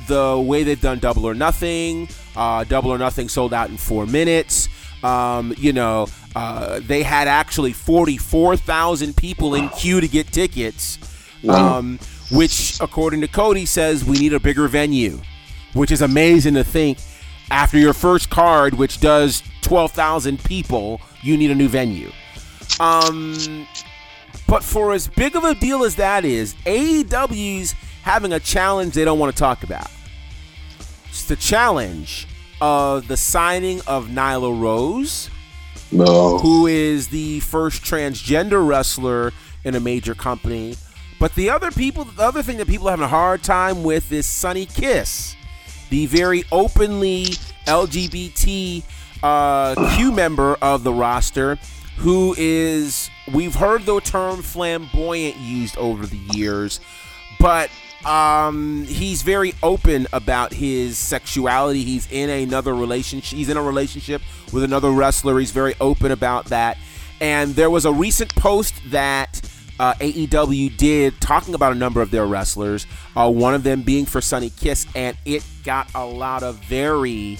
the way they've done Double or Nothing. Uh, Double or Nothing sold out in four minutes. Um, you know, uh, they had actually 44,000 people in queue to get tickets, um, which, according to Cody, says we need a bigger venue, which is amazing to think. After your first card, which does 12,000 people, you need a new venue. Um, but for as big of a deal as that is, AEW's having a challenge they don't want to talk about. It's the challenge of the signing of Nyla Rose, No. who is the first transgender wrestler in a major company. But the other people, the other thing that people are having a hard time with is Sonny Kiss, the very openly LGBT uh, Q member of the roster, who is we've heard the term flamboyant used over the years, but um, he's very open about his sexuality. He's in another relationship. He's in a relationship with another wrestler. He's very open about that. And there was a recent post that uh, AEW did talking about a number of their wrestlers. Uh, one of them being for Sonny Kiss, and it got a lot of very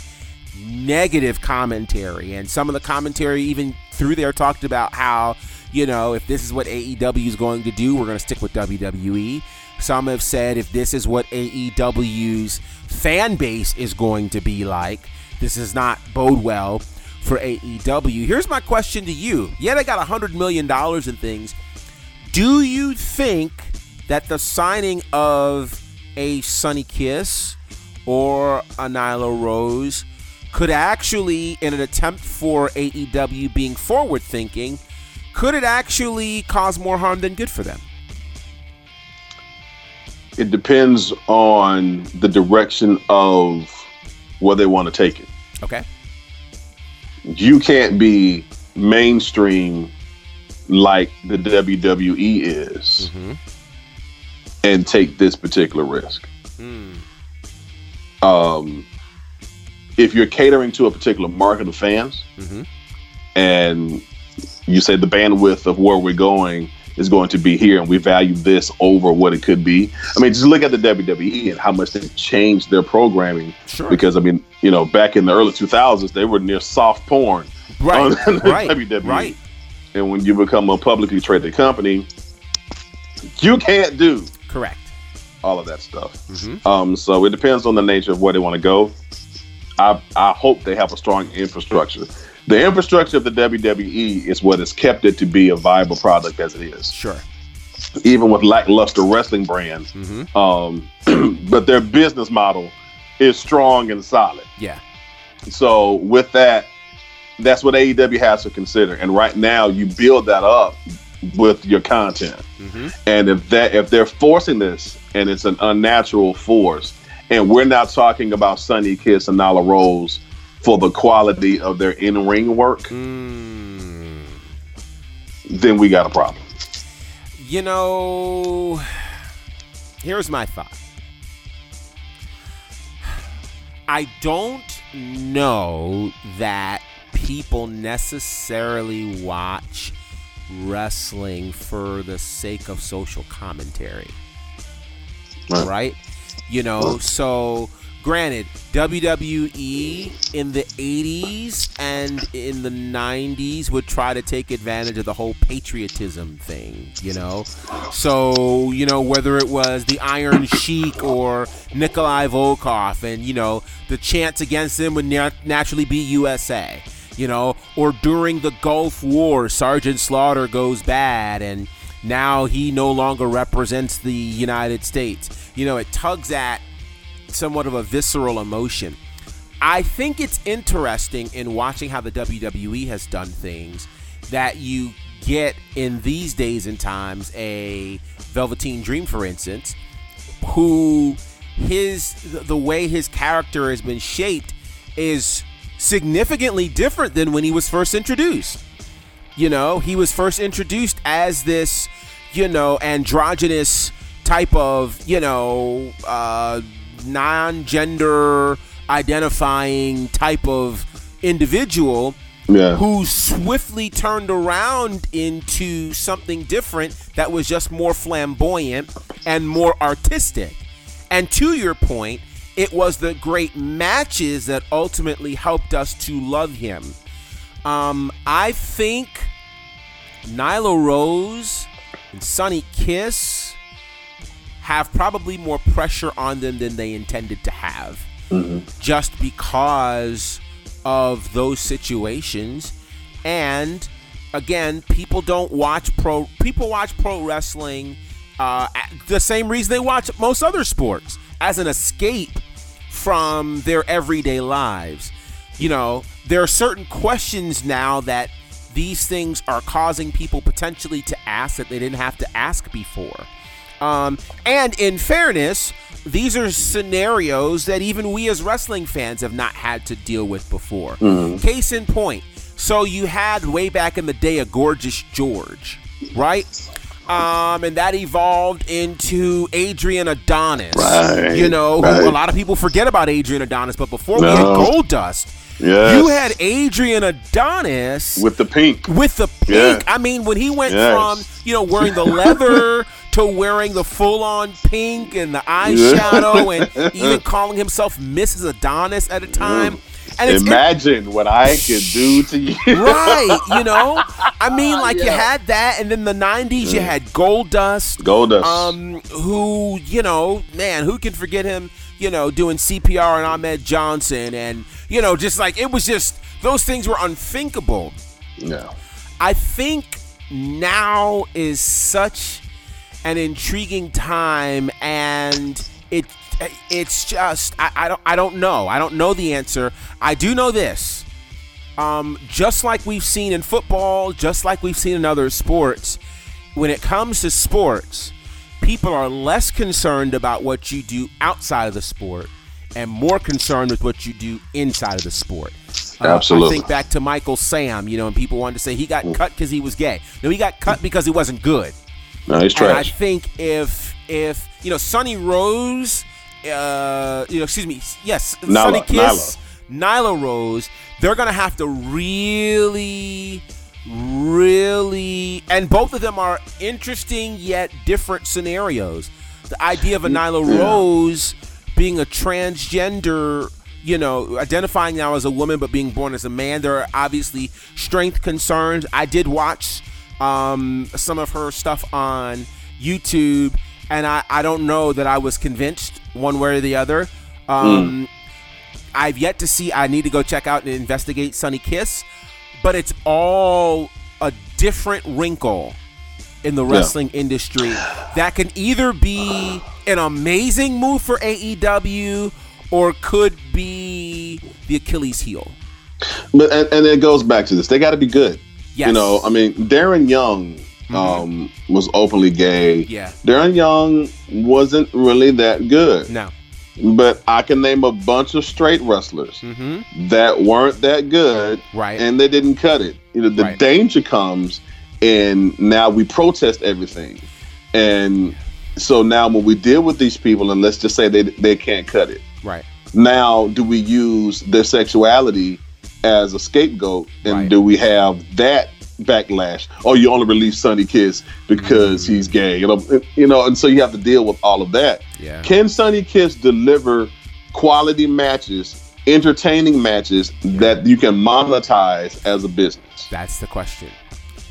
negative commentary. And some of the commentary, even through there, talked about how you know if this is what AEW is going to do, we're going to stick with WWE. Some have said if this is what AEW's fan base is going to be like, this is not bode well for AEW. Here's my question to you. Yeah, they got a hundred million dollars in things. Do you think that the signing of a Sonny Kiss or a Nyla Rose could actually, in an attempt for AEW being forward thinking, could it actually cause more harm than good for them? It depends on the direction of where they want to take it. Okay. You can't be mainstream like the WWE is mm-hmm. and take this particular risk. Hmm. Um, if you're catering to a particular market of fans mm-hmm. and you say the bandwidth of where we're going is going to be here and we value this over what it could be. I mean, just look at the WWE and how much they've changed their programming. Sure. Because, I mean, you know, back in the early 2000s, they were near soft porn. Right, *laughs* right, WWE. right. And when you become a publicly traded company, you can't do Correct. all of that stuff. Um, so it depends on the nature of where they want to go. I I hope they have a strong infrastructure. The infrastructure of the WWE is what has kept it to be a viable product as it is, Sure. even with lackluster wrestling brands. Um, *clears throat* but their business model is strong and solid. Yeah. So with that, that's what AEW has to consider. And right now, you build that up with your content. Mm-hmm. And if that if they're forcing this and it's an unnatural force, and we're not talking about Sonny Kiss and Nyla Rose for the quality of their in ring work, mm. then we got a problem. You know, here's my thought. I don't know that people necessarily watch wrestling for the sake of social commentary. Right. Right? You know, so granted, WWE in the 80s and in the 90s would try to take advantage of the whole patriotism thing, you know? So, you know, whether it was the Iron Sheik or Nikolai Volkov, and, you know, the chants against him would na- naturally be USA, you know? Or during the Gulf War, Sergeant Slaughter goes bad and now he no longer represents the United States. You know, it tugs at somewhat of a visceral emotion. I think it's interesting in watching how the WWE has done things that you get in these days and times a Velveteen Dream, for instance, who his the way his character has been shaped is significantly different than when he was first introduced. You know, he was first introduced as this, you know, androgynous type of, you know, uh, non-gender identifying type of individual Yeah. who swiftly turned around into something different that was just more flamboyant and more artistic. And to your point, it was the great matches that ultimately helped us to love him. Um, I think Nyla Rose and Sonny Kiss have probably more pressure on them than they intended to have. Just because of those situations. And again, people don't watch pro people watch pro wrestling uh, the same reason they watch most other sports as an escape from their everyday lives. You know, there are certain questions now that these things are causing people potentially to ask that they didn't have to ask before. Um, and in fairness, these are scenarios that even we as wrestling fans have not had to deal with before. Case in point, so you had way back in the day a Gorgeous George, right? Um, and that evolved into Adrian Adonis. Right, You know, who a lot of people forget about Adrian Adonis, but before we had Gold Dust, Yes. you had Adrian Adonis with the pink. with the Yeah. pink. I mean, when he went Yes. from you know wearing the leather *laughs* to wearing the full-on pink and the eyeshadow, and *laughs* even calling himself Mrs. Adonis at a time. And Imagine what I could do to you. right, you know. I mean, *laughs* like you had that, and then the '90s, you had Gold Dust. Gold Dust. Um, who you know, man, who can forget him? You know, doing CPR on Ahmed Johnson, and you know, just like it was just those things were unthinkable. Yeah. I think now is such an intriguing time, and it it's just I, I don't I don't know I don't know the answer. I do know this. Um, just like we've seen in football, just like we've seen in other sports, when it comes to sports, people are less concerned about what you do outside of the sport and more concerned with what you do inside of the sport. Uh, I Absolutely. think back to Michael Sam, you know, and people wanted to say he got cut because he was gay. No, he got cut because he wasn't good. No, he's And I think if if you know Sonny Rose, uh, you know, excuse me, yes, Nyla, Sonny Kiss, Nyla. Rose, they're gonna have to really, really, and both of them are interesting yet different scenarios. The idea of a Nyla Rose being a transgender. You know, identifying now as a woman but being born as a man. There are obviously strength concerns. I did watch um, some of her stuff on YouTube, and I, I don't know that I was convinced one way or the other. Um, I've yet to see. I need to go check out and investigate Sonny Kiss, but it's all a different wrinkle in the wrestling industry that can either be an amazing move for AEW or could be the Achilles heel. But and, and it goes back to this. They got to be good. Yes. You know, I mean, Darren Young um, was openly gay. Yeah. Darren Young wasn't really that good. No. But I can name a bunch of straight wrestlers Mm-hmm. that weren't that good, Right. and they didn't cut it. You know, the Right. danger comes, and now we protest everything, and so now when we deal with these people, and let's just say they they can't cut it. Right. Now, do we use their sexuality as a scapegoat, and Right. do we have that backlash? Oh, you only release Sonny Kiss because he's gay, you know, you know, and so you have to deal with all of that. Yeah. Can Sonny Kiss deliver quality matches, entertaining matches that you can monetize as a business? That's the question.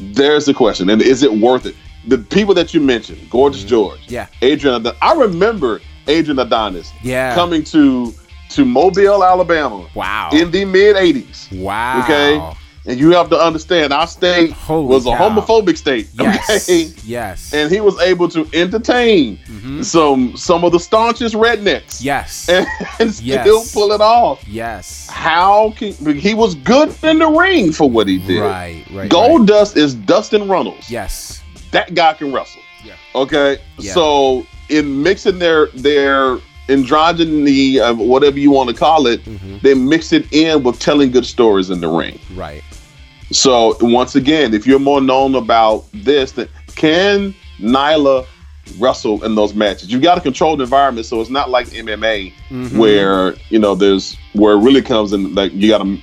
There's the question, and is it worth it? The people that you mentioned, Gorgeous George, Mm-hmm. Yeah. Adrian, I remember Adrian Adonis Yeah. coming to to Mobile, Alabama, Wow. in the mid '80s. wow. Okay, and you have to understand, our state Holy was a cow. homophobic state. Yes. Okay, Yes. and he was able to entertain some some of the staunchest rednecks. yes. *laughs* and, and still Yes. pull it off. yes. How can he was good in the ring for what he did? Right. Right. Gold right. Dust is Dustin Runnels. Yes. That guy can wrestle. Yeah. Okay. Yeah. So in mixing their their androgyny, uh, whatever you want to call it, Mm-hmm. they mix it in with telling good stories in the ring. Right. So once again, if you're more known about this, then can Nyla wrestle in those matches? You've got a controlled environment, so it's not like MMA Mm-hmm. where you know there's where it really comes in like you got a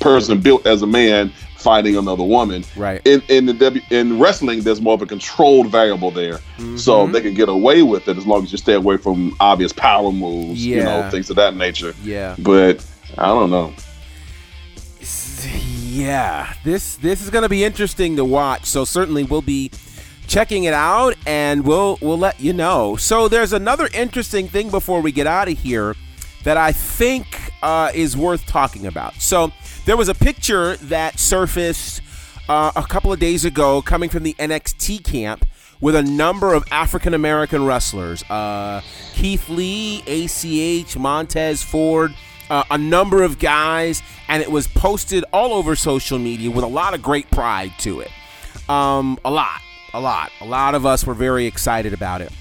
person built as a man fighting another woman. Right. In in the w, in wrestling, there's more of a controlled variable there, Mm-hmm. so they can get away with it as long as you stay away from obvious power moves, you know, things of that nature. Yeah. But I don't know. Yeah, this this is going to be interesting to watch. So certainly we'll be checking it out, and we'll we'll let you know. So there's another interesting thing before we get out of here that I think uh, is worth talking about. So there was a picture that surfaced uh, a couple of days ago, coming from the NXT camp. With a number of African American wrestlers, uh, Keith Lee, ACH, Montez Ford, uh, a number of guys, and it was posted all over social media with a lot of great pride to it. Um, a lot, a lot, a lot of us were very excited about it.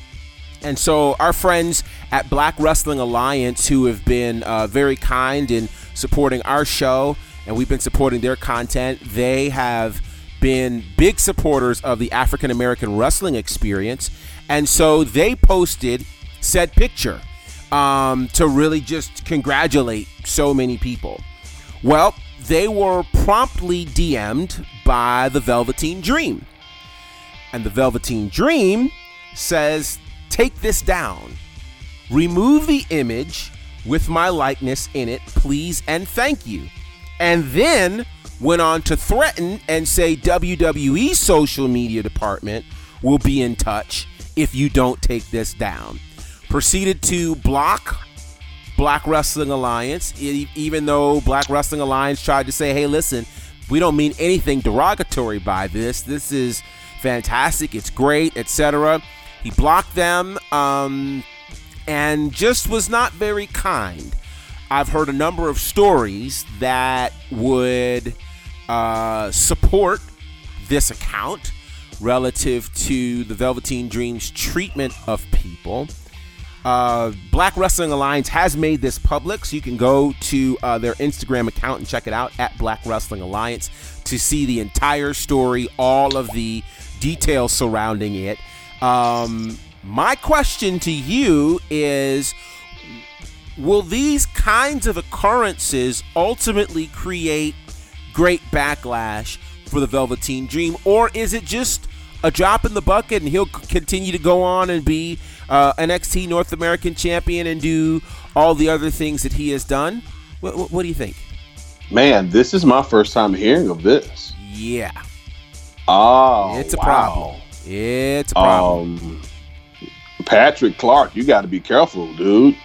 And so, our friends at Black Wrestling Alliance, who have been uh, very kind in supporting our show, and we've been supporting their content, they have been big supporters of the African American wrestling experience. And so, they posted said picture um, to really just congratulate so many people. Well, they were promptly DM'd by the Velveteen Dream. And the Velveteen Dream says, Take this down. Remove the image with my likeness in it, please and thank you. And then went on to threaten and say WWE social media department will be in touch if you don't take this down. Proceeded to block Black Wrestling Alliance, even though Black Wrestling Alliance tried to say, hey, listen, we don't mean anything derogatory by this. This is fantastic, it's great, etc. He blocked them um, and just was not very kind. I've heard a number of stories that would uh, support this account relative to the Velveteen Dreams treatment of people. Uh, Black Wrestling Alliance has made this public, so you can go to uh, their Instagram account and check it out at Black Wrestling Alliance to see the entire story, all of the details surrounding it. Um, my question to you is Will these kinds of occurrences ultimately create great backlash for the Velveteen Dream, or is it just a drop in the bucket and he'll continue to go on and be uh, NXT North American champion and do all the other things that he has done? What, what, what do you think? Man, this is my first time hearing of this. Yeah, Oh, it's a wow. problem. It's a problem. Um, Patrick Clark, you got to be careful, dude.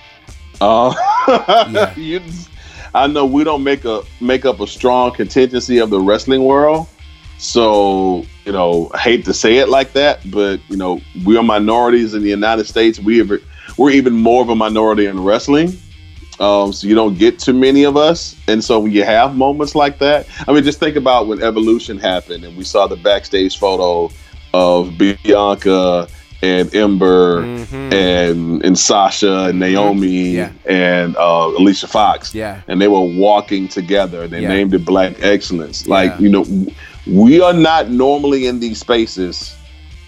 Uh, *laughs* Yeah. you, I know we don't make a make up a strong contingency of the wrestling world, so you know, I hate to say it like that, but you know, we are minorities in the United States. We have, we're even more of a minority in wrestling. Um, so you don't get too many of us, and so when you have moments like that, I mean, just think about when Evolution happened, and we saw the backstage photo of Bianca and Ember and and Sasha and Naomi Yeah. and uh, Alicia Fox. Yeah. And they were walking together. They Yeah. named it Black Excellence. Like, you know, we are not normally in these spaces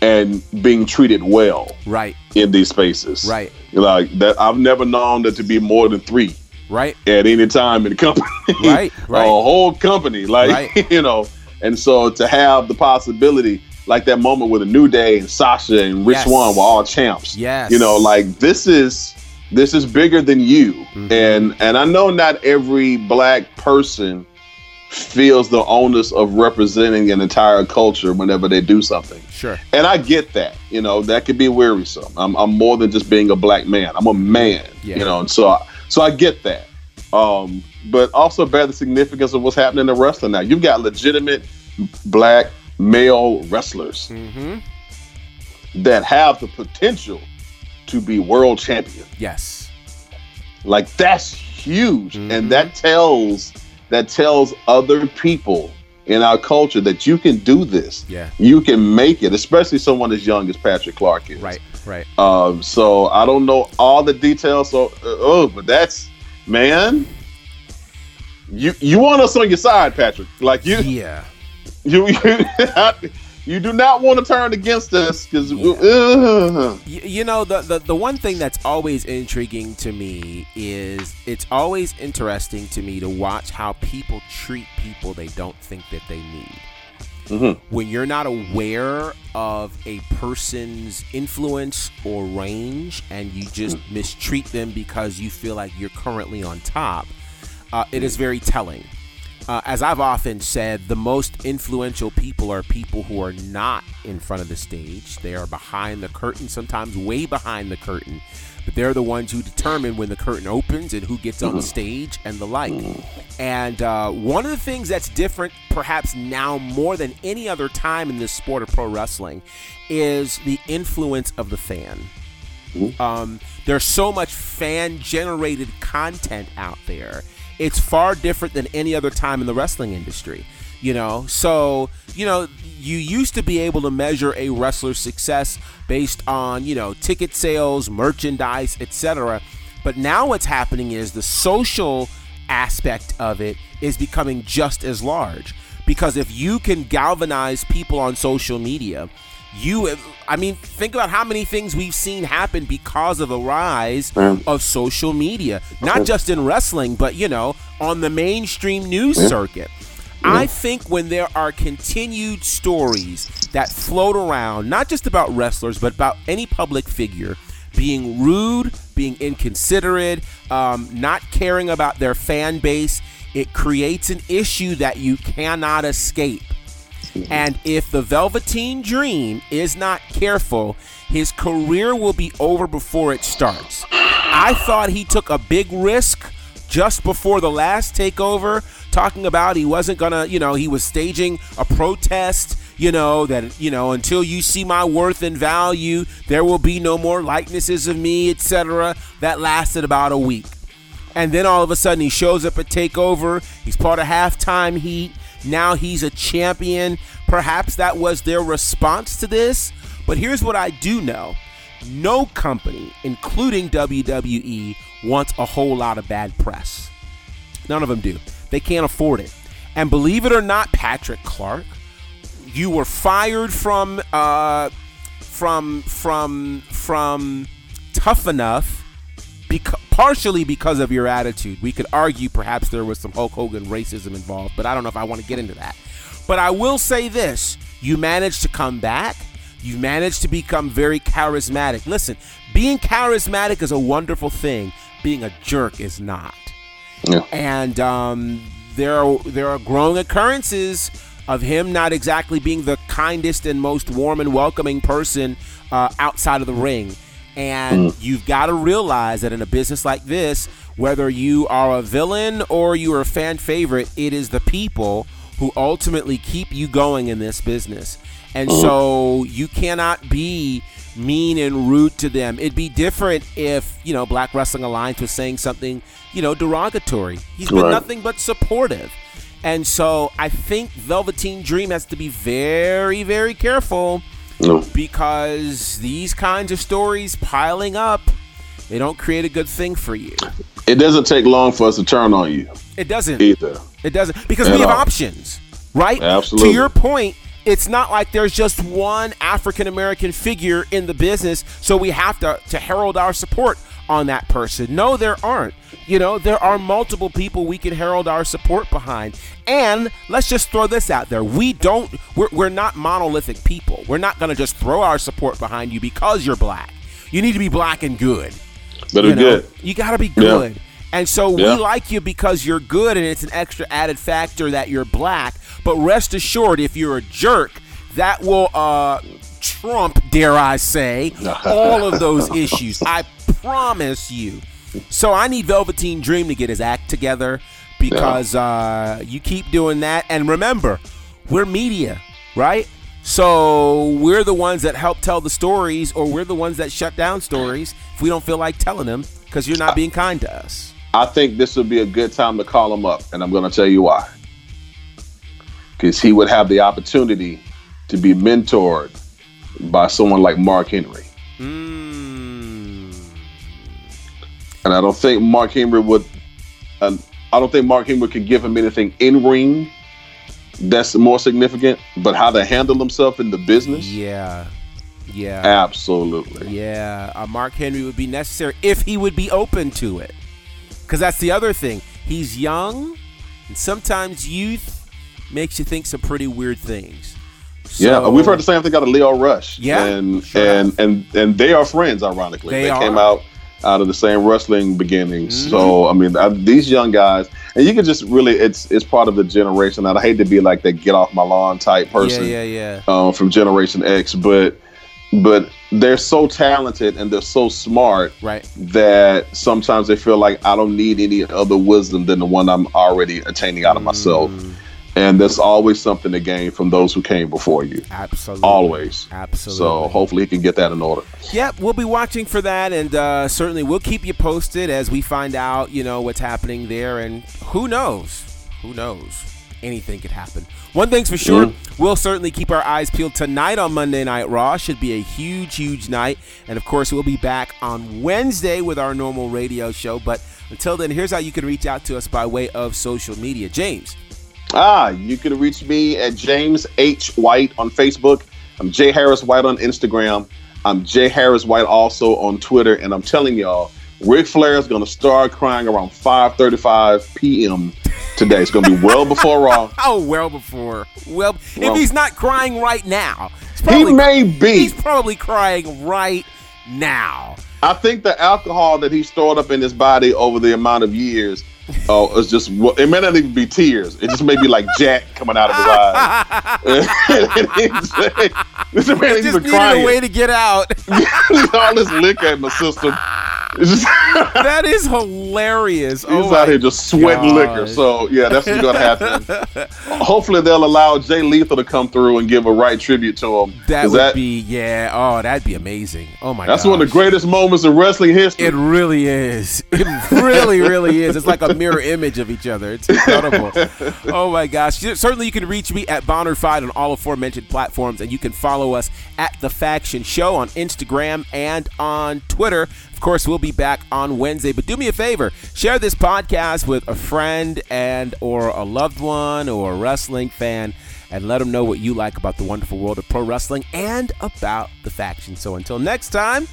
and being treated well Right. in these spaces. Right. Like that I've never known there to be more than three Right. at any time in the company. *laughs* Right, *laughs* right. A whole company. Like, Right. *laughs* you know, and so to have the possibility, like that moment with a New Day and Sasha and Rich Yes. Swann were all champs. Yes. You know, like this is this is bigger than you. Mm-hmm. And and I know not every black person feels the onus of representing an entire culture whenever they do something. Sure. And I get that, you know, that could be wearisome. I'm, I'm more than just being a black man. I'm a man, Yeah. you know, and so I, so I get that. Um, but also bear the significance of what's happening in wrestling now. You've got legitimate black male wrestlers Mm-hmm. that have the potential to be world champion. Yes. Like that's huge, Mhm. and that tells that tells other people in our culture that you can do this. Yeah. You can make it, especially someone as young as Patrick Clark is. Right. Right. Um, so I don't know all the details. So uh, oh, but that's man. You you want us on your side, Patrick? Like you Yeah. *laughs* you you, you do not want to turn against us because uh, Y- you know the, the the one thing that's always intriguing to me is it's always interesting to me to watch how people treat people they don't think that they need. Mhm. when you're not aware of a person's influence or range and you just mistreat them because you feel like you're currently on top uh, it is very telling uh, as I've often said, the most influential people are people who are not in front of the stage. They are behind the curtain, sometimes way behind the curtain, but they're the ones who determine when the curtain opens and who gets on the stage and the like. And uh, one of the things that's different, perhaps now more than any other time in this sport of pro wrestling, is the influence of the fan. Um, there's so much fan generated content out there. It's far different than any other time in the wrestling industry. You know, so you know, you used to be able to measure a wrestler's success based on you know ticket sales, merchandise, etc. But now what's happening is the social aspect of it is becoming just as large because if you can galvanize people on social media you i mean think about how many things we've seen happen because of the rise of social media. Not just in wrestling but you know on the mainstream news circuit. I think when there are continued stories that float around, not just about wrestlers, but about any public figure being rude, being inconsiderate, um, not caring about their fan base, it creates an issue that you cannot escape. And if the Velveteen Dream is not careful, his career will be over before it starts. I thought he took a big risk just before the last takeover, talking about he wasn't gonna, you know, he was staging a protest, you know, that, you know, until you see my worth and value, there will be no more likenesses of me, etc. That lasted about a week. And then all of a sudden he shows up at TakeOver. He's part of halftime heat. Now he's a champion. Perhaps that was their response to this. But here's what I do know no company, including WWE, wants a whole lot of bad press. None of them do. They can't afford it. And believe it or not, Patrick Clark, you were fired from uh, from from from Tough Enough beca- partially because of your attitude. We could argue perhaps there was some Hulk Hogan racism involved, but I don't know if I want to get into that. But I will say this you managed to come back. You managed to become very charismatic. Listen, being charismatic is a wonderful thing. Being a jerk is not. Yeah. And um, there are there are growing occurrences of him not exactly being the kindest and most warm and welcoming person uh, outside of the ring. And mm. you've got to realize that in a business like this, whether you are a villain or you are a fan favorite, it is the people who ultimately keep you going in this business. And mm. so you cannot be mean and rude to them. It'd be different if, you know, Black Wrestling Alliance was saying something, you know, derogatory. He's been Right. nothing but supportive. And so I think Velveteen Dream has to be very, very careful No. because these kinds of stories piling up, they don't create a good thing for you. It doesn't take long for us to turn on you It doesn't. either. It doesn't because At we have all. options, right? Absolutely. To your point, it's not like there's just one African American figure in the business, so we have to to herald our support on that person. No, there aren't. You know, there are multiple people we can herald our support behind. And let's just throw this out there. We don't we're, we're not monolithic people. We're not going to just throw our support behind you because you're black. You need to be black and good. Better You know, good. You got to be Yeah. good. And so Yeah. we like you because you're good and it's an extra added factor that you're black. But rest assured, if you're a jerk, that will uh, trump, dare I say, *laughs* all of those issues. I promise you. So I need Velveteen Dream to get his act together because uh, you keep doing that. And remember, we're media, right? So we're the ones that help tell the stories, or we're the ones that shut down stories if we don't feel like telling them because you're not being kind to us. I think this would be a good time to call him up, and I'm going to tell you why. Because he would have the opportunity to be mentored by someone like Mark Henry. Mm. And I don't think Mark Henry would. Uh, I don't think Mark Henry could give him anything in ring that's more significant. But how to handle himself in the business, Yeah. Yeah. absolutely. Yeah. Uh, Mark Henry would be necessary if he would be open to it. Because that's the other thing. He's young, and sometimes youth makes you think some pretty weird things. Yeah, we've heard the same thing out of Lio Rush. Yeah, and sure and and and they are friends. Ironically, They came are. out out of the same wrestling beginnings. Mm-hmm. So I mean, I, these young guys, and you can just really, it's it's part of the generation. I hate to be like that get off my lawn type person. Yeah, yeah, yeah. um, from Generation X, but but they're so talented and they're so smart Right. that sometimes they feel like I don't need any other wisdom than the one I'm already attaining out of myself. And there's always something to gain from those who came before you. Absolutely. Always. Absolutely. So hopefully he can get that in order. Yep, we'll be watching for that, and uh, certainly we'll keep you posted as we find out, you know, what's happening there. And who knows? Who knows? Anything could happen. One thing's for sure, we'll certainly keep our eyes peeled tonight on Monday Night Raw. Should be a huge, huge night. And of course, we'll be back on Wednesday with our normal radio show. But until then, here's how you can reach out to us by way of social media. James. Ah, you can reach me at James H. White on Facebook. I'm J Harris White on Instagram. I'm J Harris White also on Twitter. And I'm telling y'all, Ric Flair is going to start crying around 5:35 p.m. today. It's going to be well before Raw. *laughs* Oh, well before. Well, Well- if he's not crying right now, he's He may be. he's probably crying right now. I think the alcohol that he stored up in his body over the amount of years uh, is just. It may not even be tears. It just may be like Jack coming out of his eyes. *laughs* this man ain't Just even crying. a way to get out. *laughs* all this liquor in the system. *laughs* That is hilarious. he's oh out here just sweating liquor. So yeah, that's what's gonna happen. Hopefully they'll allow Jay Lethal to come through and give a right tribute to him. That would be yeah. Oh, that'd be amazing. Oh my. God. That's one of the greatest moments in wrestling history. It really is. It really, really is. It's like a mirror image of each other. It's incredible. oh my gosh. Certainly, you can reach me at Bonnerfied on all aforementioned platforms, and you can follow us at The Faction Show on Instagram and on Twitter. Of course, we'll be back on Wednesday. But do me a favor, share this podcast with a friend and or a loved one or a wrestling fan and let them know what you like about the wonderful world of pro wrestling and about the faction. So until next time,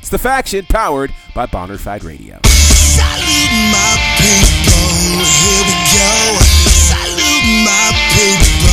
it's the faction powered by Bonnerfied Radio. Salute my people, here we go. Salute my people.